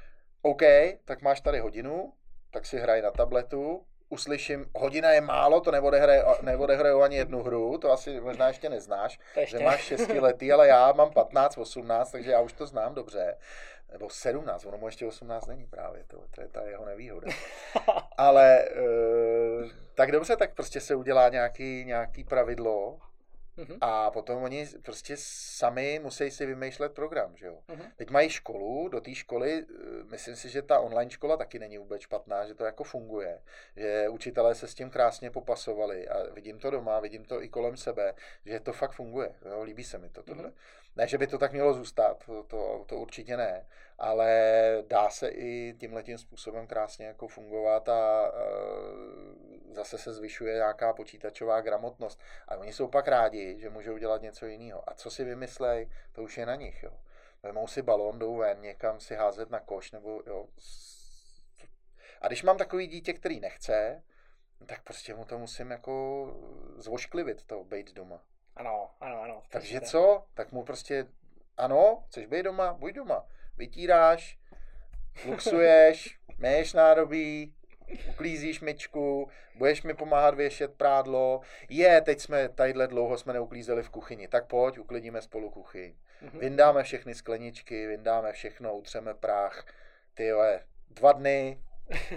OK, tak máš tady hodinu, tak si hraj na tabletu, uslyším, hodina je málo, to neodehraju ani jednu hru, to asi možná ještě neznáš, ještě. že máš 6 letý, ale já mám 15, 18, takže já už to znám dobře. Nebo 17, ono mu ještě 18 není právě, to, to je ta jeho nevýhoda. ale e, tak dobře, tak prostě se udělá nějaký, nějaký pravidlo, Mm-hmm. A potom oni prostě sami musí si vymýšlet program, že jo. Mm-hmm. Teď mají školu, do té školy, eh, myslím si, že ta online škola taky není vůbec špatná, že to jako funguje, že učitelé se s tím krásně popasovali a vidím to doma, vidím to i kolem sebe, že to fakt funguje, jo? líbí se mi to tohle. Mm-hmm. Ne, že by to tak mělo zůstat, to, to, určitě ne, ale dá se i tímhle tím způsobem krásně jako fungovat a, a zase se zvyšuje nějaká počítačová gramotnost. A oni jsou pak rádi, že můžou dělat něco jiného. A co si vymyslej, to už je na nich. Jo. Vemou si balón, jdou ven, někam si házet na koš, nebo jo. A když mám takový dítě, který nechce, tak prostě mu to musím jako zvošklivit, to být doma. Ano, ano, ano. Takže co? Tak mu prostě, ano, chceš být doma, buď doma. Vytíráš, luxuješ, měješ nádobí, uklízíš myčku, budeš mi pomáhat věšet prádlo. Je, teď jsme tadyhle dlouho jsme neuklízeli v kuchyni, tak pojď, uklidíme spolu kuchyň. Mm-hmm. Vyndáme všechny skleničky, vyndáme všechno, utřeme prach. Ty jo, dva dny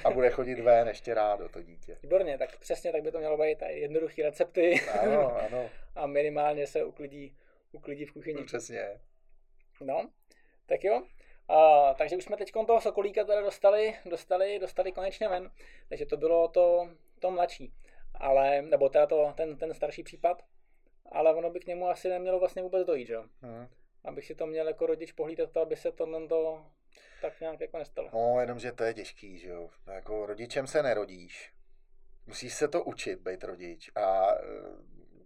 a bude chodit ven ještě rádo to dítě. Výborně, tak přesně tak by to mělo být jednoduché recepty. Ano, ano. a minimálně se uklidí, uklidí v kuchyni. Přesně. No, tak jo. A, takže už jsme teď toho Sokolíka teda dostali, dostali, dostali konečně ven. Takže to bylo to, to mladší. Ale, nebo teda to, ten, ten starší případ. Ale ono by k němu asi nemělo vlastně vůbec dojít, že jo? Hmm. Abych si to měl jako rodič pohlídat, to, aby se to, to tak nějak jako nestalo. No, jenomže to je těžký, že jo? Jako rodičem se nerodíš. Musíš se to učit, být rodič. A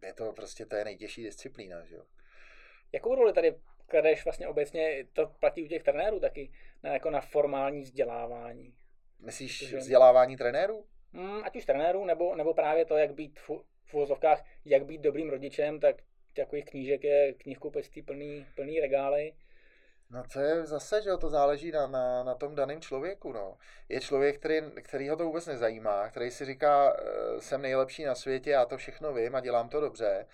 eh, je to prostě, to je nejtěžší disciplína, že jo? Jakou roli tady kladeš vlastně obecně, to platí u těch trenérů taky, na, jako na formální vzdělávání. Myslíš Protože, vzdělávání trenérů? Mm, ať už trenérů, nebo, nebo právě to, jak být v, v uvozovkách, jak být dobrým rodičem, tak takových knížek je knihkupectví plný, plný regály. No to je zase, že to záleží na, na, na tom daném člověku. No. Je člověk, který, který ho to vůbec nezajímá, který si říká, eh, jsem nejlepší na světě, já to všechno vím a dělám to dobře.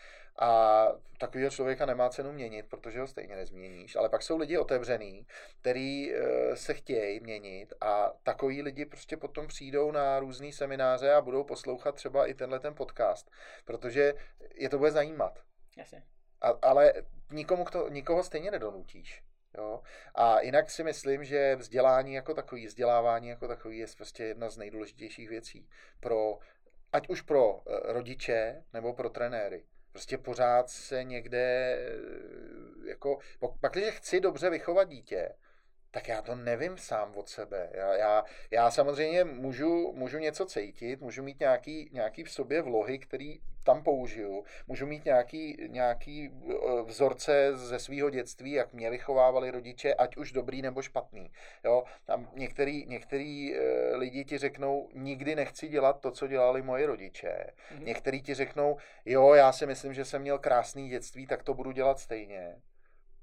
A takového člověka nemá cenu měnit, protože ho stejně nezměníš. Ale pak jsou lidi otevřený, který eh, se chtějí měnit a takový lidi prostě potom přijdou na různé semináře a budou poslouchat třeba i tenhle ten podcast, protože je to bude zajímat. Jasně. A, ale nikomu to, nikoho stejně nedonutíš. Jo? A jinak si myslím, že vzdělání jako takový, vzdělávání jako takový je prostě jedna z nejdůležitějších věcí pro, ať už pro eh, rodiče nebo pro trenéry. Prostě pořád se někde, eh, jako, pak, když chci dobře vychovat dítě, tak já to nevím sám od sebe. Já, já, já samozřejmě můžu, můžu něco cítit, můžu mít nějaký, nějaký v sobě vlohy, který tam použiju. Můžu mít nějaký, nějaký eh, vzorce ze svého dětství, jak mě vychovávali rodiče, ať už dobrý nebo špatný. Jo? Tam některý, některý eh, lidi ti řeknou, nikdy nechci dělat to, co dělali moje rodiče. Mm-hmm. Některý ti řeknou, jo, já si myslím, že jsem měl krásný dětství, tak to budu dělat stejně.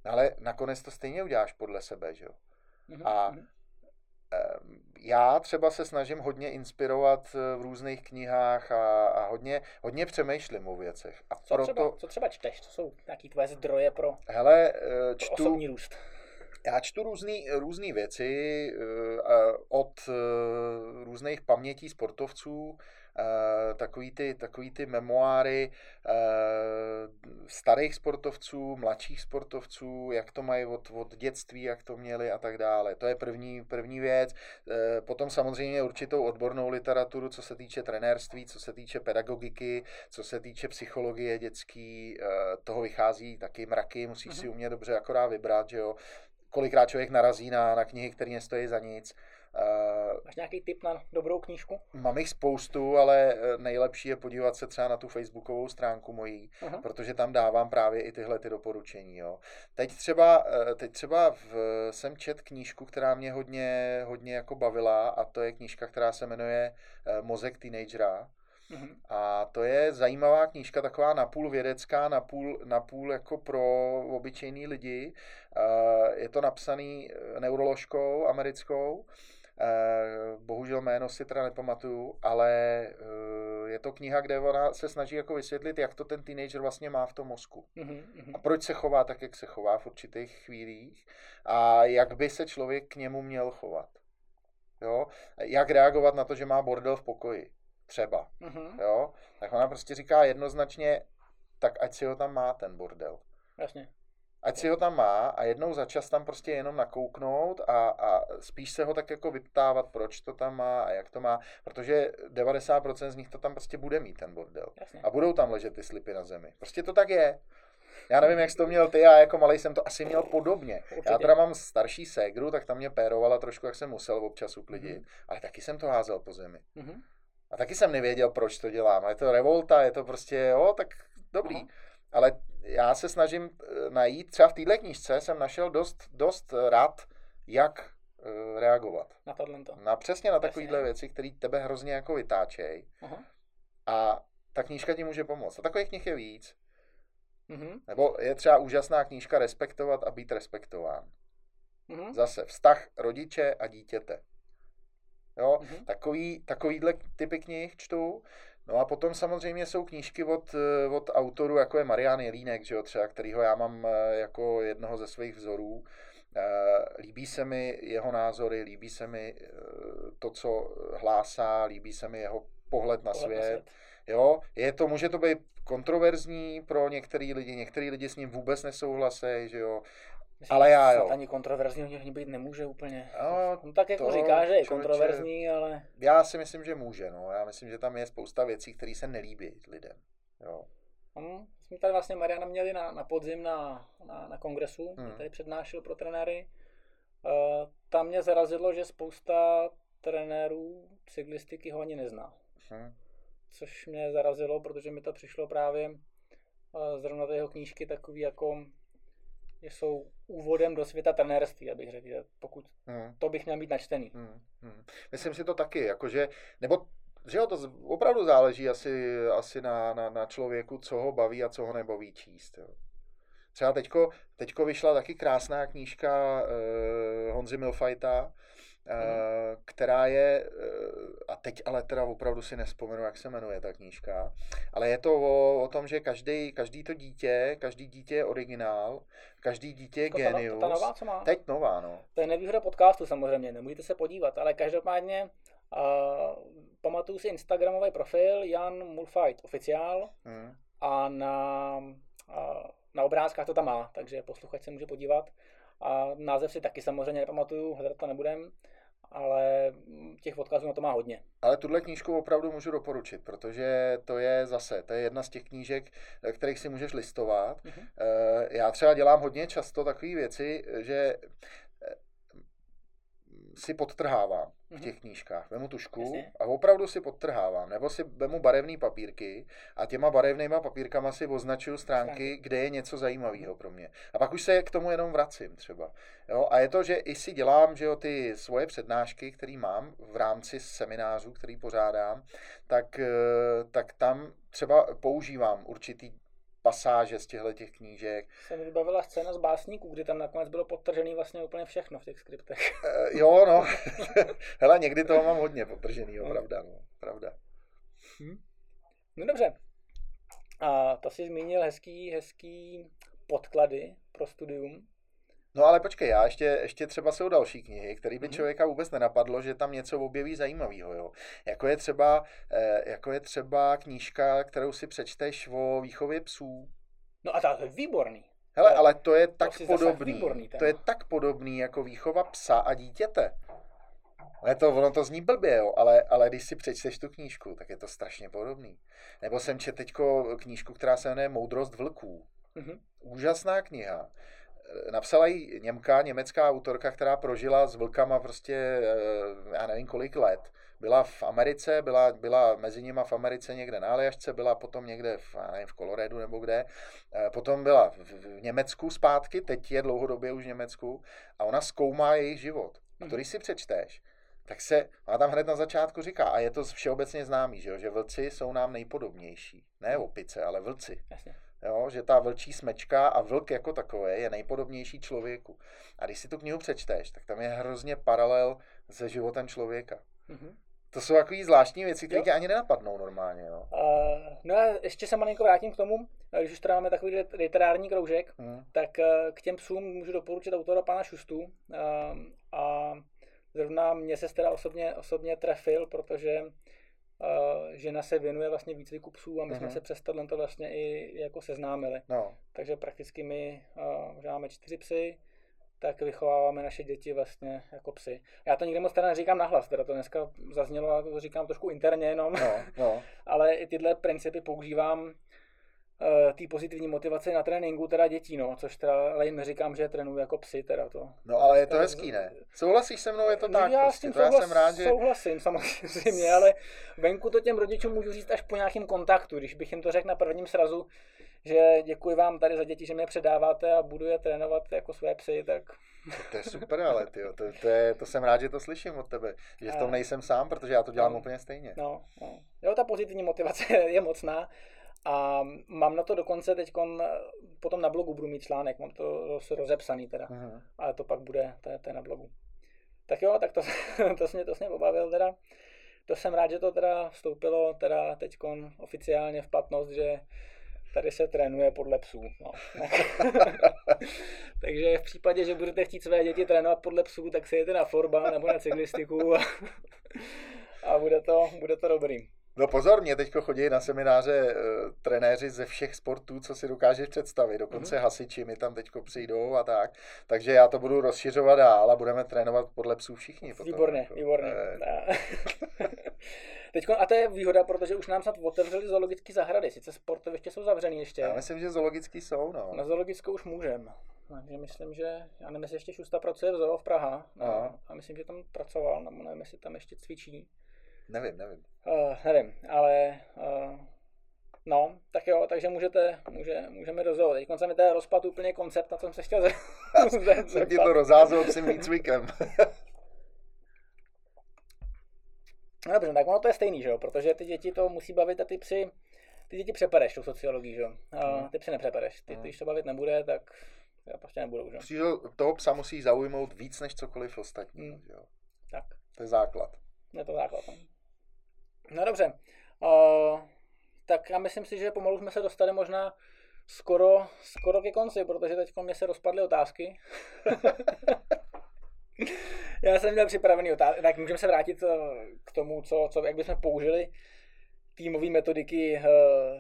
Ale nakonec to stejně uděláš podle sebe, že jo? Mm-hmm. A mhm. já třeba se snažím hodně inspirovat eh, v různých knihách a, a hodně, hodně přemýšlím o věcech. A co, proto... třeba, co třeba čteš? Co jsou nějaký tvoje zdroje pro, Hele, eh, čtu, pro osobní růst? Já čtu různé věci eh, od různých pamětí sportovců, takový ty, takový ty memoáry eh, starých sportovců, mladších sportovců, jak to mají od, od dětství, jak to měli a tak dále. To je první, první věc. Eh, potom samozřejmě určitou odbornou literaturu, co se týče trenérství, co se týče pedagogiky, co se týče psychologie dětský, toho vychází taky mraky, musíš uh-huh. si umět dobře akorát vybrat, že jo. Kolikrát člověk narazí na, na knihy, které nestojí za nic. Uh, Máš nějaký tip na dobrou knížku? Mám jich spoustu, ale eh, nejlepší je podívat se třeba na tu facebookovou stránku mojí, uh-huh. protože tam dávám právě i tyhle ty doporučení. Jo. Teď třeba, eh, teď třeba v, jsem čet knížku, která mě hodně, hodně jako bavila a to je knížka, která se jmenuje Mozek teenagera. Uh-huh. A to je zajímavá knížka, taková napůl vědecká, napůl, napůl jako pro obyčejný lidi. Je to napsaný neuroložkou americkou bohužel jméno si teda nepamatuju, ale je to kniha, kde ona se snaží jako vysvětlit, jak to ten teenager vlastně má v tom mozku. Mm-hmm. A proč se chová tak, jak se chová v určitých chvílích a jak by se člověk k němu měl chovat. Jo? Jak reagovat na to, že má bordel v pokoji. Třeba. Mm-hmm. Jo? Tak ona prostě říká jednoznačně, tak ať si ho tam má ten bordel. Jasně. Ať si ho tam má a jednou za čas tam prostě jenom nakouknout a, a spíš se ho tak jako vyptávat, proč to tam má a jak to má, protože 90% z nich to tam prostě bude mít ten bordel. Jasně. A budou tam ležet ty slipy na zemi. Prostě to tak je. Já nevím, jak jsi to měl ty, já jako malý jsem to asi měl podobně. Určitě. Já teda mám starší ségru, tak tam mě pérovala trošku, jak jsem musel občas uklidit, mm-hmm. ale taky jsem to házel po zemi. Mm-hmm. A taky jsem nevěděl, proč to dělám. A je to revolta, je to prostě, jo, tak dobrý. Aha. Ale já se snažím eh, najít, třeba v téhle knížce jsem našel dost, dost rád, jak uh, reagovat. Na tohle to. Na přesně na takovéhle věci, které tebe hrozně jako vytáčejí. A ta knížka ti může pomoct. A takových knih je víc. Mm-hmm. Nebo je třeba úžasná knížka Respektovat a být respektován. Mm-hmm. Zase vztah rodiče a dítěte. Jo, mm-hmm. takový, takovýhle typy knih čtu. No a potom samozřejmě jsou knížky od, eh, od autorů, jako je Marian Jelínek, že jo, třeba, kterýho já mám eh, jako jednoho ze svých vzorů. Eh, líbí se mi jeho názory, líbí se mi to, co hlásá, líbí se mi jeho pohled na pohled svět. Na svět. Jo, je to, může to být kontroverzní pro některý lidi, některý lidi s ním vůbec nesouhlasí, že jo, Myslím, ale já jo. Ani kontroverzní o něj být nemůže úplně. No, On tak jako to, říká, že je kontroverzní, ale... Já si myslím, že může, no. Já myslím, že tam je spousta věcí, které se nelíbí lidem. Jo. Hmm. Jsme tady vlastně Mariana měli na, na podzim na, na, na kongresu, hmm. tady přednášel pro trenéry. Uh, tam mě zarazilo, že spousta trenérů cyklistiky ho ani nezná. Hmm. Což mě zarazilo, protože mi to přišlo právě uh, zrovna jeho knížky takový jako jsou úvodem do světa trenérství, abych řekl, že pokud hmm. to bych měl mít načtený. Hmm. Hmm. Myslím si to taky, jakože, nebo že jo, to opravdu záleží asi, asi na, na, na člověku, co ho baví a co ho nebaví číst. Jo. Třeba teďko, teďko vyšla taky krásná knížka uh, Honzy Milfajta, Mm. která je, eh, a teď ale teda opravdu si nespomenu, jak se jmenuje ta knížka, ale je to o, o tom, že každý, každý to dítě, každý dítě je originál, každý dítě je to genius. Ta, ta nová, co má? Teď nová, no. To je nevýhoda podcastu samozřejmě, nemůžete se podívat, ale každopádně uh, pamatuju si Instagramový profil Jan Mulfight oficiál mm. a na, uh, na obrázkách to tam má, takže posluchač se může podívat. A název si taky samozřejmě nepamatuju, hledat to nebudem ale těch odkazů na to má hodně. Ale tuhle knížku opravdu můžu doporučit, protože to je zase, to je jedna z těch knížek, kterých si můžeš listovat. Mm-hmm. Já třeba dělám hodně často takové věci, že si podtrhávám v mhm. těch knížkách. Vemu tušku Jasně. a opravdu si podtrhávám. Nebo si vemu barevné papírky a těma barevnýma papírkama si označuju stránky, kde je něco zajímavého pro mě. A pak už se k tomu jenom vracím třeba. Jo? A je to, že i si dělám že jo, ty svoje přednášky, které mám v rámci seminářů, který pořádám, tak, eh, tak tam třeba používám určitý pasáže z těchto těch knížek. Se mi vybavila scéna z básníků, kdy tam nakonec bylo podtržený vlastně úplně všechno v těch skriptech. Uh, jo, no. Hele, někdy toho mám hodně podtržený, no. pravda. No. pravda. Hm? No dobře. A to si zmínil hezký, hezký podklady pro studium. No ale počkej, já ještě, ještě třeba jsou další knihy, které by mhm. člověka vůbec nenapadlo, že tam něco objeví zajímavého. Jo. Jako, je třeba, eh, jako je třeba knížka, kterou si přečteš o výchově psů. No a to je výborný. Hele, ale to je tak to podobný. Výborný, to je tak podobný jako výchova psa a dítěte. Ale to, ono to zní blbě, jo, ale, ale když si přečteš tu knížku, tak je to strašně podobný. Nebo jsem četl teďko knížku, která se jmenuje Moudrost vlků. Mm-hmm. Úžasná kniha napsala ji Němka, německá autorka, která prožila s vlkama prostě, eh, já nevím kolik let. Byla v Americe, byla, byla mezi nimi v Americe někde na Aljašce, byla potom někde v, já nevím, v Kolorédu nebo kde. Eh, potom byla v, v Německu zpátky, teď je dlouhodobě už v Německu a ona zkoumá jejich život. A to, když si přečteš, tak se, ona tam hned na začátku říká, a je to všeobecně známý, že, jo, že vlci jsou nám nejpodobnější. Ne opice, ale vlci. Jasně. Jo, že ta vlčí smečka a vlk jako takové je nejpodobnější člověku. A když si tu knihu přečteš, tak tam je hrozně paralel se životem člověka. Mm-hmm. To jsou takové zvláštní věci, které tě ani nenapadnou normálně. No. Uh, no a ještě se malinko vrátím k tomu, když už teda máme takový literární kroužek, hmm. tak uh, k těm psům můžu doporučit autora pana Šustu. Uh, a zrovna mě se teda osobně, osobně trefil, protože žena se věnuje vlastně výcviku psů a my hmm. jsme mhm. se přes tohle to vlastně i jako seznámili. No. Takže prakticky my uh, máme čtyři psy, tak vychováváme naše děti vlastně jako psy. Já to nikdy moc teda neříkám nahlas, teda to dneska zaznělo, a to říkám trošku interně jenom, no, no. ale i tyhle principy používám té pozitivní motivace na tréninku teda dětí, no, což teda ale jim neříkám, že trénuji jako psy, teda to. No ale je to hezký, ne? Souhlasíš se mnou, je to tak, já prostě, s tím to souhlas, já jsem rád, že... souhlasím samozřejmě, ale venku to těm rodičům můžu říct až po nějakém kontaktu, když bych jim to řekl na prvním srazu, že děkuji vám tady za děti, že mě předáváte a budu je trénovat jako své psy, tak... To je super, ale tyjo, to, to, je, to jsem rád, že to slyším od tebe, že v tom nejsem sám, protože já to dělám no, úplně stejně. No, no. Jo, ta pozitivní motivace je mocná a mám na to dokonce teď potom na blogu budu mít článek, mám to rozepsaný teda, uh-huh. ale to pak bude, to je, to je na blogu. Tak jo, tak to, to, mě, to mě pobavil teda. To jsem rád, že to teda vstoupilo teda teď oficiálně v platnost, že tady se trénuje podle psů. No. Takže v případě, že budete chtít své děti trénovat podle psů, tak si jděte na forba nebo na cyklistiku a, a bude, to, bude to dobrý. No pozor, mě teď chodí na semináře uh, trenéři ze všech sportů, co si dokážeš představit. Dokonce mm-hmm. hasiči mi tam teď přijdou a tak. Takže já to budu rozšiřovat dál a budeme trénovat podle psů všichni. Potom, výborně, jako. výborně. Teď, a to je výhoda, protože už nám snad otevřeli zoologické zahrady. Sice sportoviště jsou zavřený ještě. Já myslím, že zoologický jsou, no. Na zoologickou už můžem. Takže myslím, že, já nevím, jestli ještě Šusta pracuje v zoo v Praha. No, a myslím, že tam pracoval, nebo nevím, jestli tam ještě cvičí. Nevím, nevím. Uh, nevím, ale uh, no, tak jo, takže můžete, může, můžeme zoo. Teď se mi teda rozpad úplně koncept, na co jsem se chtěl zeptat. Jsem ti to rozházel tím výcvikem. No dobře, tak ono to je stejný, že jo? protože ty děti to musí bavit a ty psy, ty děti přepereš tu sociologii, že jo? A hmm. ty psy nepřepereš. Ty, hmm. když to bavit nebude, tak já prostě nebudou, že jo? Toho psa musí zaujmout víc než cokoliv ostatní, hmm. jo? Tak. To je základ. Je to základ, no. No dobře. Uh, tak já myslím si, že pomalu jsme se dostali možná skoro, skoro ke konci, protože teď mě se rozpadly otázky. Já jsem měl připravený otázky, tak můžeme se vrátit eh, k tomu, co, co jak bychom použili týmové metodiky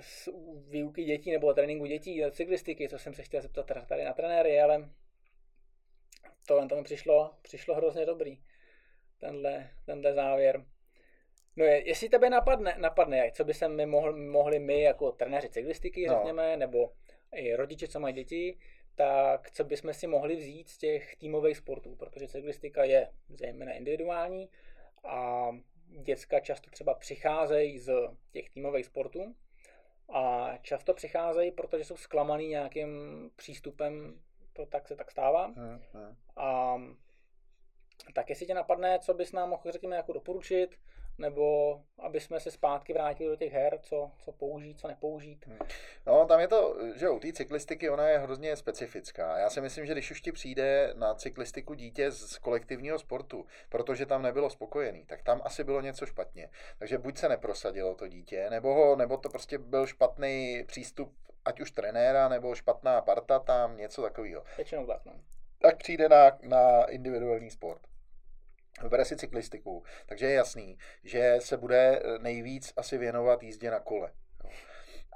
z eh, výuky dětí nebo tréninku dětí, cyklistiky, co jsem se chtěl zeptat tady na trenéry, ale to, to mi přišlo, přišlo hrozně dobrý, tenhle, tenhle závěr. No je, jestli tebe napadne, napadne, co by se my mohli, mohli my jako trenéři cyklistiky, no. řekněme, nebo i rodiče, co mají děti, tak co bychom si mohli vzít z těch týmových sportů, protože cyklistika je zejména individuální a děcka často třeba přicházejí z těch týmových sportů a často přicházejí, protože jsou zklamaný nějakým přístupem, to tak se tak stává. Hmm, hmm. A tak jestli tě napadne, co bys nám mohl, řekněme, jako doporučit, nebo aby jsme se zpátky vrátili do těch her, co, co použít, co nepoužít. Hmm. No, tam je to, že u té cyklistiky ona je hrozně specifická. Já si myslím, že když už ti přijde na cyklistiku dítě z kolektivního sportu, protože tam nebylo spokojený, tak tam asi bylo něco špatně. Takže buď se neprosadilo to dítě, nebo, ho, nebo to prostě byl špatný přístup ať už trenéra, nebo špatná parta tam, něco takového. Většinou tak, no. Tak přijde na, na individuální sport vybere si cyklistiku, takže je jasný, že se bude nejvíc asi věnovat jízdě na kole.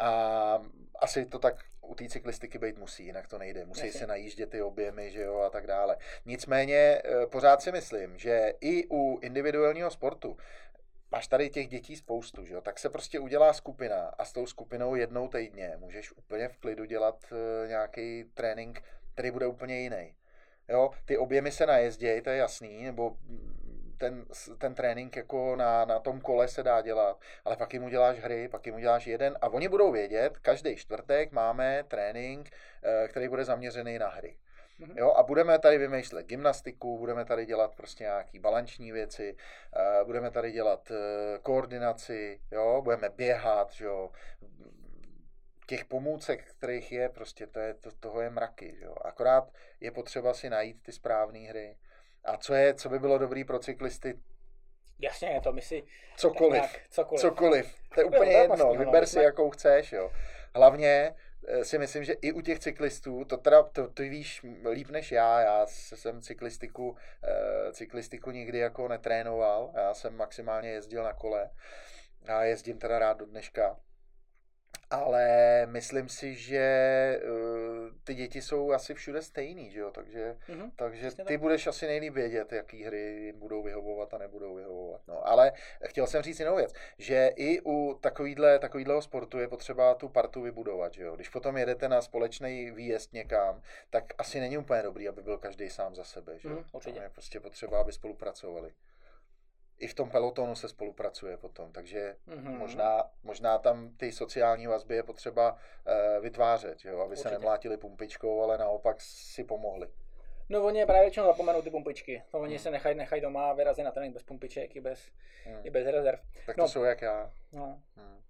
A asi to tak u té cyklistiky být musí, jinak to nejde. Musí Jasně. se najíždět ty objemy, že jo, a tak dále. Nicméně eh, pořád si myslím, že i u individuálního sportu máš tady těch dětí spoustu, že jo, tak se prostě udělá skupina a s tou skupinou jednou týdně můžeš úplně v klidu dělat uh, nějaký trénink, který bude úplně jiný. Jo, ty objemy se najezdějí, to je jasný, nebo ten, ten trénink jako na, na tom kole se dá dělat, ale pak jim uděláš hry, pak jim uděláš jeden a oni budou vědět, každý čtvrtek máme trénink, eh, který bude zaměřený na hry. Mhm. Jo, a budeme tady vymýšlet gymnastiku, budeme tady dělat prostě nějaký balanční věci, uh, budeme tady dělat uh, koordinaci, jo, budeme běhat, jo, těch pomůcek, kterých je, prostě to je, to, toho je mraky, že jo. Akorát je potřeba si najít ty správné hry. A co je, co by bylo dobrý pro cyklisty, Jasně, je to my si... Cokoliv. Tak nějak, cokoliv. Cokoliv. To je úplně jedno. Vyber si, jakou chceš, jo. Hlavně eh, si myslím, že i u těch cyklistů, to teda, to, to víš líp než já, já jsem cyklistiku, eh, cyklistiku nikdy jako netrénoval, já jsem maximálně jezdil na kole a jezdím teda rád do dneška ale myslím si, že uh, ty děti jsou asi všude stejný, že jo? takže, mm-hmm, takže ty tak. budeš asi nejlíp vědět, jaký hry jim budou vyhovovat a nebudou vyhovovat. No, ale chtěl jsem říct jinou věc, že i u takovýhle, takovýhleho sportu je potřeba tu partu vybudovat. Že jo? Když potom jedete na společný výjezd někam, tak asi není úplně dobrý, aby byl každý sám za sebe. Že? Mm, určitě. Je prostě potřeba, aby spolupracovali i v tom pelotonu se spolupracuje potom, takže mm-hmm. možná, možná tam ty sociální vazby je potřeba uh, vytvářet, jo, aby Určitě. se nemlátili pumpičkou, ale naopak si pomohli. No oni právě většinou zapomenou ty pumpičky. No, oni hmm. se nechají, nechají doma vyrazit na trénink bez pumpiček i bez, hmm. i bez rezerv. Tak to no. jsou jak já. No. Hmm.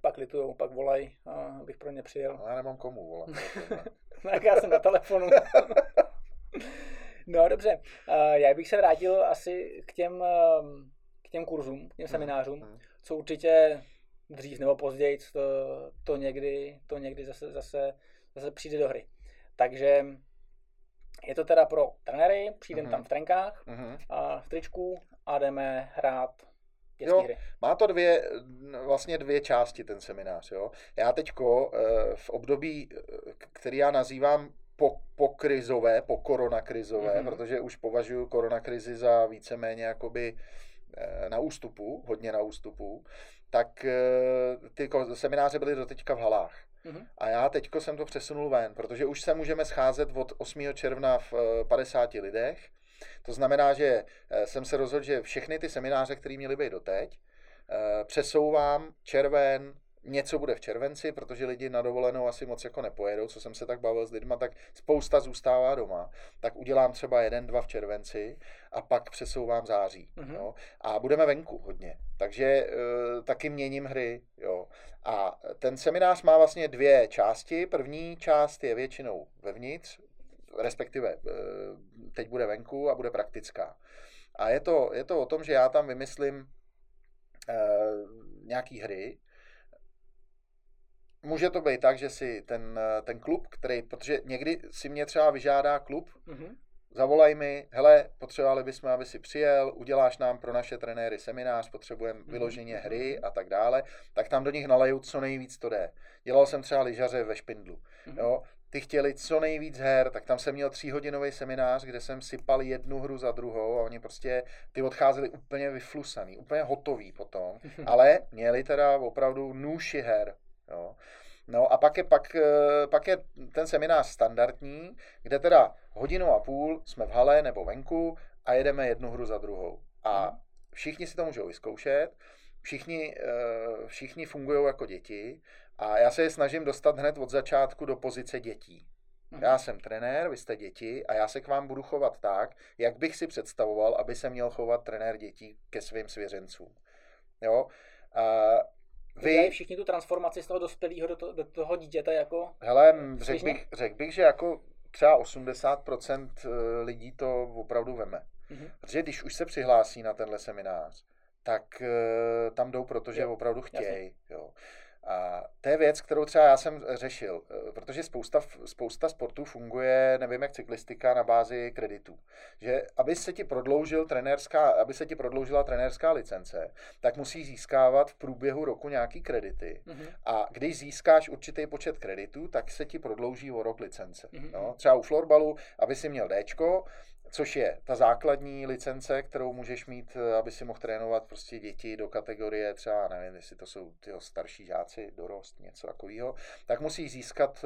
Pak litujou, pak volají, abych pro ně přijel. No, já nemám komu volat. tak já jsem na telefonu. No dobře, uh, já bych se vrátil asi k těm, uh, k těm kurzům, k těm mhm, seminářům, mm. co určitě dřív nebo později to, to někdy, to někdy zase, zase, zase přijde do hry. Takže je to teda pro trenéry, přijdeme mm. tam v trenkách, mm. a v tričku a jdeme hrát jo, hry. Má to dvě, vlastně dvě části ten seminář. Jo. Já teďko eh, v období, který já nazývám po, po krizové, po koronakrizové, mm-hmm. protože už považuji koronakrizi za víceméně jakoby eh, na ústupu, hodně na ústupu, tak eh, ty semináře byly doteďka v halách. Mm-hmm. A já teďko jsem to přesunul ven, protože už se můžeme scházet od 8. června v 50 eh, lidech. To znamená, že jsem se rozhodl, že všechny ty semináře, které měly být doteď, přesouvám červen, něco bude v červenci, protože lidi na dovolenou asi moc jako nepojedou, co jsem se tak bavil s lidma, tak spousta zůstává doma. Tak udělám třeba jeden, dva v červenci a pak přesouvám září. Mm-hmm. Jo? A budeme venku hodně. Takže e, taky měním hry. Jo? A ten seminář má vlastně dvě části. První část je většinou vevnitř, respektive e, teď bude venku a bude praktická. A je to, je to o tom, že já tam vymyslím e, nějaký hry, může to být tak, že si ten, ten klub, který, protože někdy si mě třeba vyžádá klub, mm-hmm. zavolaj mi, hele, potřebovali bychom, aby si přijel, uděláš nám pro naše trenéry seminář, potřebujeme mm-hmm. vyloženě hry a tak dále, tak tam do nich naleju co nejvíc to jde. Dělal jsem třeba lyžaře ve Špindlu, mm-hmm. jo, ty chtěli co nejvíc her, tak tam jsem měl tříhodinový seminář, kde jsem sypal jednu hru za druhou a oni prostě, ty odcházeli úplně vyflusaný, úplně hotový potom, ale měli teda opravdu nůši her, Jo. No a pak je, pak, eh, pak je ten seminář standardní, kde teda hodinu a půl jsme v hale nebo venku a jedeme jednu hru za druhou. A mhm. všichni si to můžou vyzkoušet, všichni, eh, všichni fungují jako děti a já se je snažím dostat hned od začátku do pozice dětí. Mhm. Já jsem trenér, vy jste děti a já se k vám budu chovat tak, jak bych si představoval, aby se měl chovat trenér dětí ke svým svěřencům. Jo? A vy... všichni tu transformaci z toho dospělého do, to, do toho dítěte jako... Hele, řekl bych, řek bych, že jako třeba 80% eh, lidí to opravdu veme. Mm-hmm. Protože když už se přihlásí na tenhle seminář, tak uh, tam jdou, protože jo. opravdu chtějí. A to je věc, kterou třeba já jsem řešil, eh, protože spousta, spousta sportů funguje, nevím jak cyklistika, na bázi kreditů. Že aby se ti prodloužil trenérská, aby se ti prodloužila trenérská licence, tak musí získávat v průběhu roku nějaký kredity. Mm-hmm. A když získáš určitý počet kreditů, tak se ti prodlouží o rok licence. Mm-hmm. No, třeba u florbalu, aby si měl Dčko, což je ta základní licence, kterou můžeš mít, eh, aby si mohl trénovat prostě děti do kategorie třeba, nevím, jestli to jsou tyho starší žáci, dorost, něco takového, tak musí získat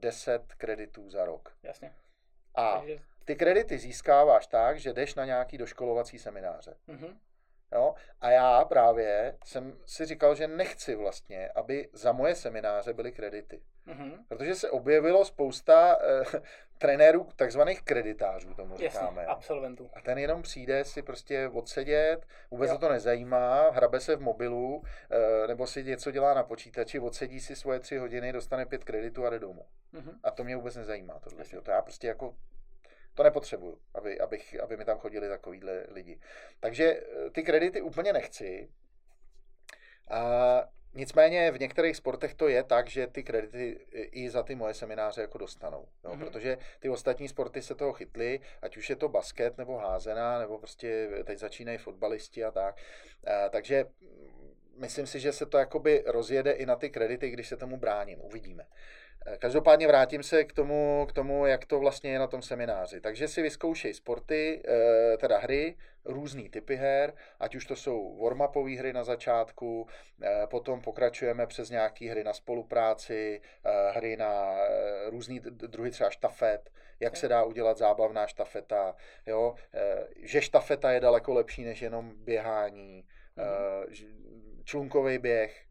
10 eh, kreditů za rok. Jasně. A ty kredity získáváš tak, že jdeš na nějaký doškolovací semináře. Mm-hmm. Jo? A já právě jsem si říkal, že nechci vlastně, aby za moje semináře byly kredity. Mm-hmm. Protože se objevilo spousta uh, trenérů, takzvaných kreditářů, tomu říkáme. Jasně, absolventů. A ten jenom přijde si prostě odsedět, vůbec jo. to nezajímá, hrabe se v mobilu, uh, nebo si něco dělá na počítači, odsedí si svoje tři hodiny, dostane pět kreditů a jde domů. Mm-hmm. A to mě vůbec nezajímá. Tohle, to já prostě jako to nepotřebuju, aby, abych, aby mi tam chodili takovýhle lidi. Takže eh, ty kredity úplně nechci. A nicméně v některých sportech to je tak, že ty kredity i za ty moje semináře jako dostanou. Jo? Mm-hmm. Protože ty ostatní sporty se toho chytly, ať už je to basket nebo házená, nebo prostě teď začínají fotbalisti a tak. A, takže myslím si, že se to jakoby rozjede i na ty kredity, když se tomu bráním. Uvidíme. Každopádně vrátím se k tomu, k tomu, jak to vlastně je na tom semináři. Takže si vyzkoušej sporty, eh, teda hry, různý typy her, ať už to jsou warm hry na začátku, eh, potom pokračujeme přes nějaké hry na spolupráci, eh, hry na různý druhy třeba štafet, jak se dá udělat zábavná štafeta, jo? že štafeta je daleko lepší než jenom běhání, mm-hmm. člunkový běh,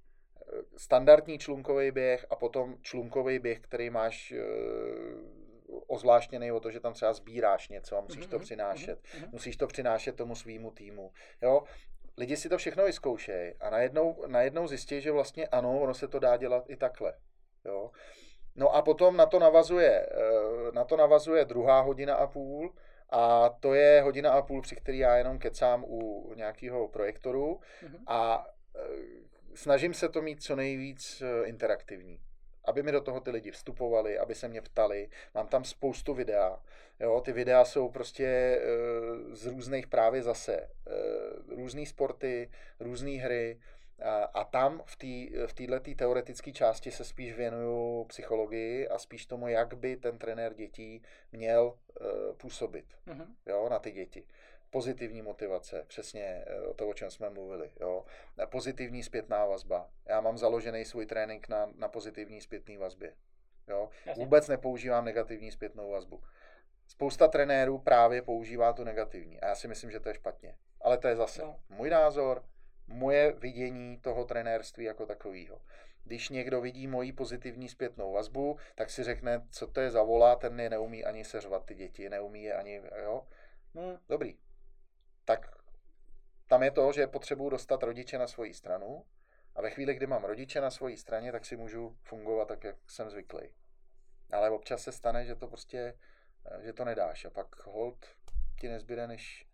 standardní člunkový běh a potom člunkový běh, který máš e, ozvláštněný o to, že tam třeba sbíráš něco a musíš mm-hmm. to mhm, přinášet. Mm-hmm. Musíš to přinášet tomu svýmu týmu. Jo? Lidi si to všechno vyzkoušejí a najednou, najednou zjistí, že vlastně ano, ono se to dá dělat i takhle. Jo? No a potom na to navazuje, e, na to navazuje druhá hodina a půl, a to je hodina a půl, při který já jenom kecám u nějakého projektoru mm-hmm. a e, snažím se to mít co nejvíc eh, interaktivní. Aby mi do toho ty lidi vstupovali, aby se mě ptali. Mám tam spoustu videa. Jo, ty videa jsou prostě e, z různých právě zase. E, různé sporty, různé hry. A, a tam v této v této teoretické části se spíš věnuju psychologii a spíš tomu, jak by ten trenér dětí měl e, působit mm-hmm. jo, na ty děti pozitivní motivace, přesně eh, o to, o čem jsme mluvili. Jo. Pozitivní zpětná vazba. Já mám založený svůj trénink na, na pozitivní zpětné vazbě. Jo. Vůbec nepoužívám negativní zpětnou vazbu. Spousta trenérů právě používá tu negativní a já si myslím, že to je špatně. Ale to je zase no. můj názor, moje vidění toho trenérství jako takového. Když někdo vidí moji pozitivní zpětnou vazbu, tak si řekne, co to je za vola, ten je neumí ani seřvat ty děti, neumí je ani, jo. No, dobrý, tak tam je to, že potřebuji dostat rodiče na svoji stranu a ve chvíli, kdy mám rodiče na svojí straně, tak si můžu fungovat tak, jak jsem zvyklý. Ale občas se stane, že to prostě, že to nedáš a pak hold ti nezbyde, než,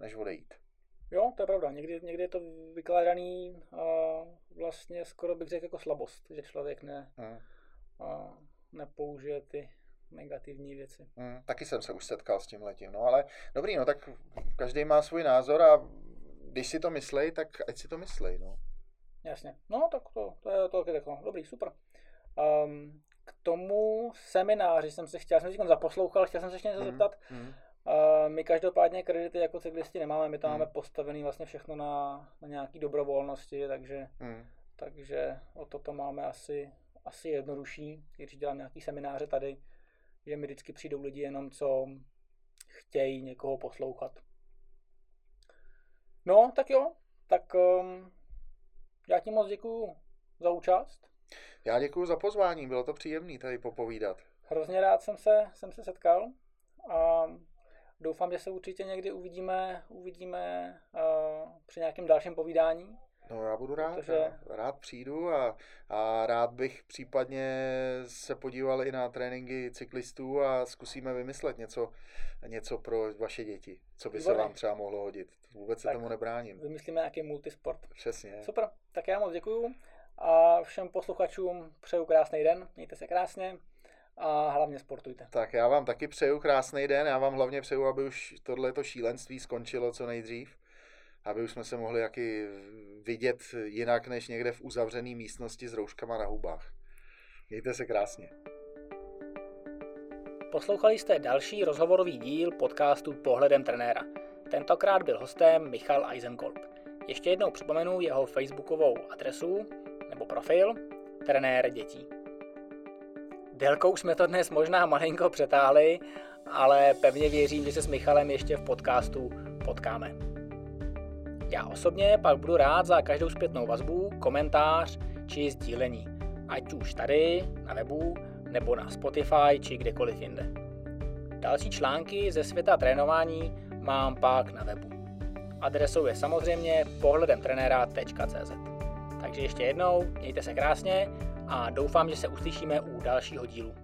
než odejít. Jo, to je pravda. Někdy, někdy je to vykládaný a vlastně skoro bych řekl jako slabost, že člověk ne, hmm. a nepoužije ty negativní věci. Hmm, taky jsem se už setkal s tím letím, no ale dobrý, no tak každý má svůj názor a když si to myslej, tak ať si to myslej, no. Jasně, no tak to, to je to, to, dobrý, super. Um, k tomu semináři jsem se chtěl, jsem si zaposlouchal, chtěl jsem se ještě něco mm, zeptat. Mm. Uh, my každopádně kredity jako cyklisti nemáme, my to mm. máme postavený vlastně všechno na, na nějaký dobrovolnosti, takže, mm. takže o toto máme asi, asi jednodušší, když dělám nějaký semináře tady, že mi vždycky přijdou lidi jenom, co chtějí někoho poslouchat. No, tak jo, tak um, já ti moc děkuju za účast. Já děkuji za pozvání, bylo to příjemné tady popovídat. Hrozně rád jsem se, jsem se setkal a doufám, že se určitě někdy uvidíme, uvidíme uh, při nějakém dalším povídání. No já budu rád, Protože... já rád přijdu a, a rád bych případně se podíval i na tréninky cyklistů a zkusíme vymyslet něco, něco pro vaše děti, co by Výborně. se vám třeba mohlo hodit. Vůbec se tak tomu nebráním. Vymyslíme nějaký multisport. Přesně. Super, tak já moc děkuju a všem posluchačům přeju krásný den, mějte se krásně a hlavně sportujte. Tak já vám taky přeju krásný den, já vám hlavně přeju, aby už tohleto šílenství skončilo co nejdřív aby už jsme se mohli jaký vidět jinak než někde v uzavřené místnosti s rouškama na hubách. Mějte se krásně. Poslouchali jste další rozhovorový díl podcastu Pohledem trenéra. Tentokrát byl hostem Michal Eisenkolb. Ještě jednou připomenu jeho facebookovou adresu nebo profil trenér dětí. Délkou jsme to dnes možná malinko přetáhli, ale pevně věřím, že se s Michalem ještě v podcastu potkáme. Já osobně pak budu rád za každou zpětnou vazbu, komentář či sdílení, ať už tady na webu nebo na Spotify či kdekoliv jinde. Další články ze světa trénování mám pak na webu. Adresou je samozřejmě pohledemtrenéra.cz. Takže ještě jednou, mějte se krásně a doufám, že se uslyšíme u dalšího dílu.